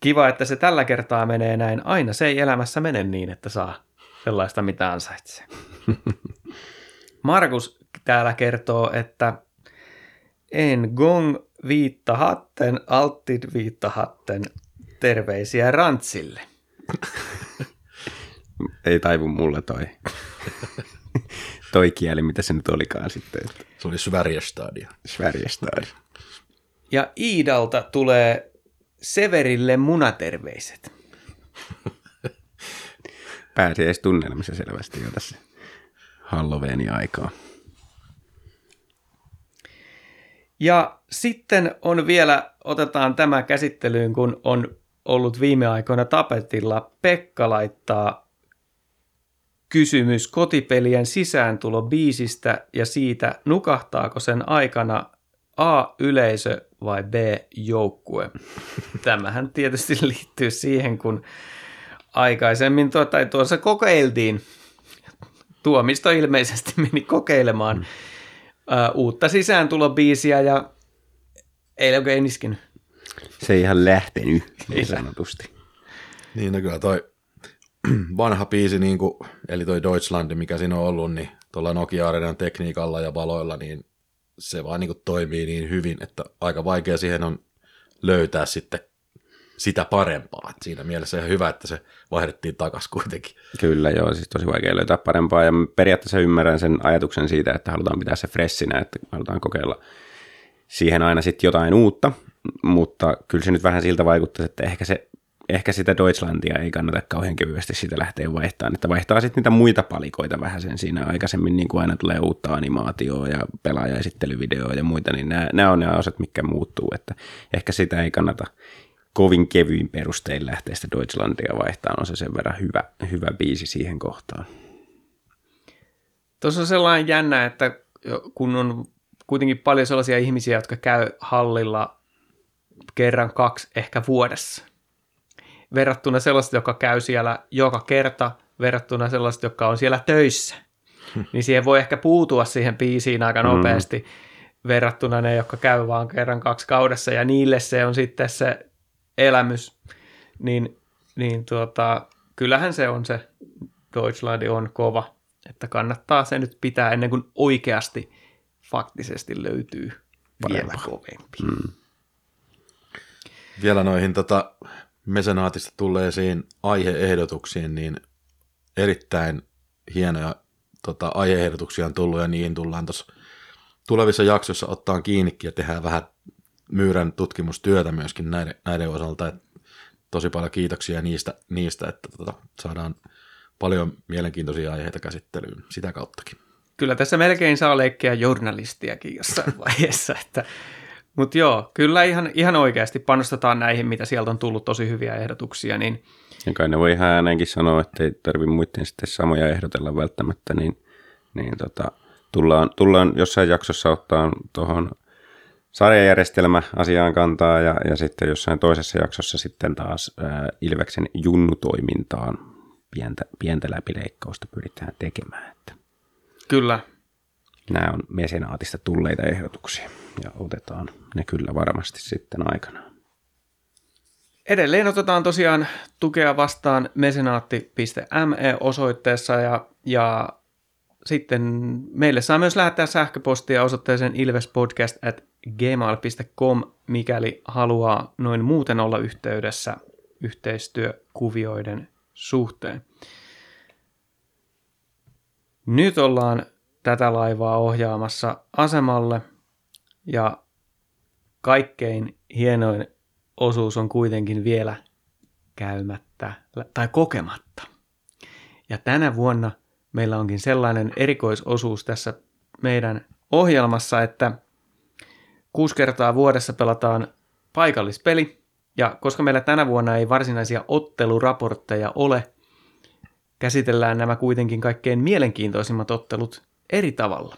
Kiva, että se tällä kertaa menee näin. Aina se ei elämässä mene niin, että saa sellaista, mitä ansaitsee. <laughs> Markus täällä kertoo, että en gong Viittahatten, Altid Viittahatten, terveisiä Rantsille. <laughs> Ei taivu mulle toi, <laughs> toi kieli, mitä se nyt olikaan sitten. Se oli Sverigestadia. Sverigestad. Ja Iidalta tulee Severille munaterveiset. <laughs> Pääsiäistunnelmissa selvästi jo tässä Halloweenin aikaa. Ja sitten on vielä, otetaan tämä käsittelyyn, kun on ollut viime aikoina tapetilla. Pekka laittaa kysymys kotipelien sisääntulo biisistä ja siitä, nukahtaako sen aikana A. Yleisö vai B. Joukkue. <laughs> Tämähän tietysti liittyy siihen, kun aikaisemmin tuo, tai tuossa kokeiltiin, tuomisto ilmeisesti meni kokeilemaan mm. uh, uutta sisääntulobiisiä ja ei oikein iskenyt. Se ei ihan lähtenyt, <laughs> niin sanotusti. Niin, no kyllä toi <clears throat> vanha biisi, niin kuin, eli toi Deutschland, mikä siinä on ollut, niin tuolla Nokia Arenan tekniikalla ja valoilla, niin se vaan niin toimii niin hyvin, että aika vaikea siihen on löytää sitten sitä parempaa. Et siinä mielessä ihan hyvä, että se vaihdettiin takas kuitenkin. Kyllä joo, siis tosi vaikea löytää parempaa ja periaatteessa ymmärrän sen ajatuksen siitä, että halutaan pitää se freshinä, että halutaan kokeilla siihen aina sitten jotain uutta, mutta kyllä se nyt vähän siltä vaikuttaa, että ehkä, se, ehkä sitä Deutschlandia ei kannata kauhean kevyesti sitä lähteä vaihtamaan, että vaihtaa sitten niitä muita palikoita vähän sen siinä aikaisemmin, niin kuin aina tulee uutta animaatioa ja pelaajaesittelyvideoa ja muita, niin nämä, nämä on ne osat, mitkä muuttuu, että ehkä sitä ei kannata kovin kevyin perustein lähteä sitä Deutschlandia vaihtaa, on se sen verran hyvä, hyvä biisi siihen kohtaan. Tuossa on sellainen jännä, että kun on kuitenkin paljon sellaisia ihmisiä, jotka käy hallilla kerran kaksi ehkä vuodessa, verrattuna sellaista, joka käy siellä joka kerta, verrattuna sellaista, joka on siellä töissä, <laughs> niin siihen voi ehkä puutua siihen biisiin aika nopeasti, mm. verrattuna ne, jotka käy vaan kerran kaksi kaudessa, ja niille se on sitten se elämys, niin, niin tuota, kyllähän se on se, Deutschland on kova, että kannattaa se nyt pitää ennen kuin oikeasti faktisesti löytyy Parempa. vielä kovempi. Mm. Vielä noihin tota, mesenaatista tulleisiin aiheehdotuksiin, niin erittäin hienoja tota, aiheehdotuksia on tullut ja niihin tullaan tuossa tulevissa jaksoissa ottaa kiinni ja tehdään vähän myyrän tutkimustyötä myöskin näiden, näiden osalta. Et tosi paljon kiitoksia niistä, niistä että tota, saadaan paljon mielenkiintoisia aiheita käsittelyyn sitä kauttakin. Kyllä tässä melkein saa leikkiä journalistiakin jossain <laughs> vaiheessa, että mutta joo, kyllä ihan, ihan oikeasti panostetaan näihin, mitä sieltä on tullut tosi hyviä ehdotuksia. Niin... Ja kai ne voi ihan ääneenkin sanoa, että ei tarvitse muiden sitten samoja ehdotella välttämättä, niin, niin tota, tullaan, tullaan jossain jaksossa ottaa tuohon sarjajärjestelmä asiaan kantaa ja, ja sitten jossain toisessa jaksossa sitten taas ää, Ilveksen junnutoimintaan pientä, pientä läpileikkausta pyritään tekemään. Että Kyllä. Nämä on mesenaatista tulleita ehdotuksia ja otetaan ne kyllä varmasti sitten aikanaan. Edelleen otetaan tosiaan tukea vastaan mesenaatti.me osoitteessa ja, ja sitten meille saa myös lähettää sähköpostia osoitteeseen ilvespodcast at gmail.com, mikäli haluaa noin muuten olla yhteydessä yhteistyökuvioiden suhteen. Nyt ollaan tätä laivaa ohjaamassa asemalle ja kaikkein hienoin osuus on kuitenkin vielä käymättä tai kokematta. Ja tänä vuonna meillä onkin sellainen erikoisosuus tässä meidän ohjelmassa, että kuusi kertaa vuodessa pelataan paikallispeli, ja koska meillä tänä vuonna ei varsinaisia otteluraportteja ole, käsitellään nämä kuitenkin kaikkein mielenkiintoisimmat ottelut eri tavalla.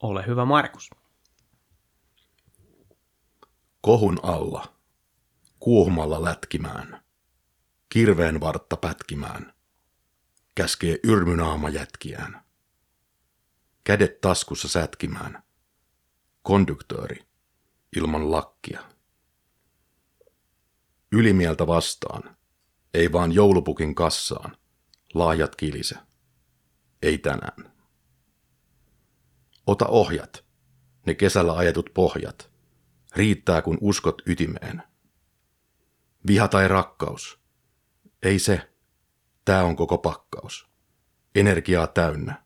Ole hyvä, Markus. Kohun alla, kuohumalla lätkimään, kirveen vartta pätkimään, käskee yrmynaama jätkiään. Kädet taskussa sätkimään, konduktööri ilman lakkia. Ylimieltä vastaan, ei vaan joulupukin kassaan, lahjat kilise. Ei tänään. Ota ohjat, ne kesällä ajetut pohjat. Riittää kun uskot ytimeen. Viha tai rakkaus. Ei se. Tää on koko pakkaus. Energiaa täynnä.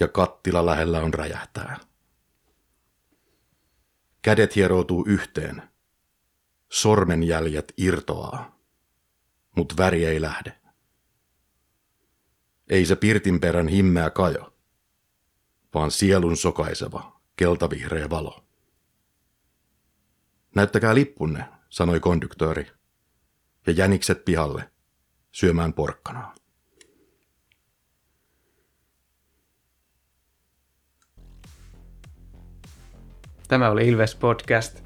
Ja kattila lähellä on räjähtää. Kädet hieroutuu yhteen. Sormenjäljet irtoaa. Mut väri ei lähde. Ei se pirtinperän himmeä kajo, vaan sielun sokaiseva, keltavihreä valo. Näyttäkää lippunne, sanoi konduktööri, ja jänikset pihalle syömään porkkanaa. Tämä oli Ilves Podcast.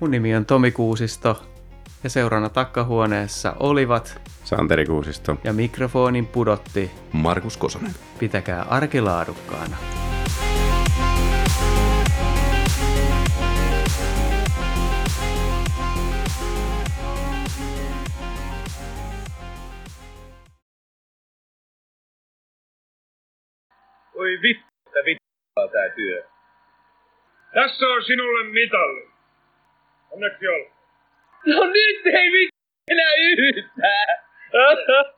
Mun nimi on Tomi Kuusisto ja seurana takkahuoneessa olivat Santeri Kuusisto. ja mikrofonin pudotti. Markus Kosonen. Pitäkää arkilaadukkaana. Oi vittu, että vittua tää työ. Tässä on sinulle mitalli. Onneksi olkoon. No nyt ei vittu enää yhtään. <laughs>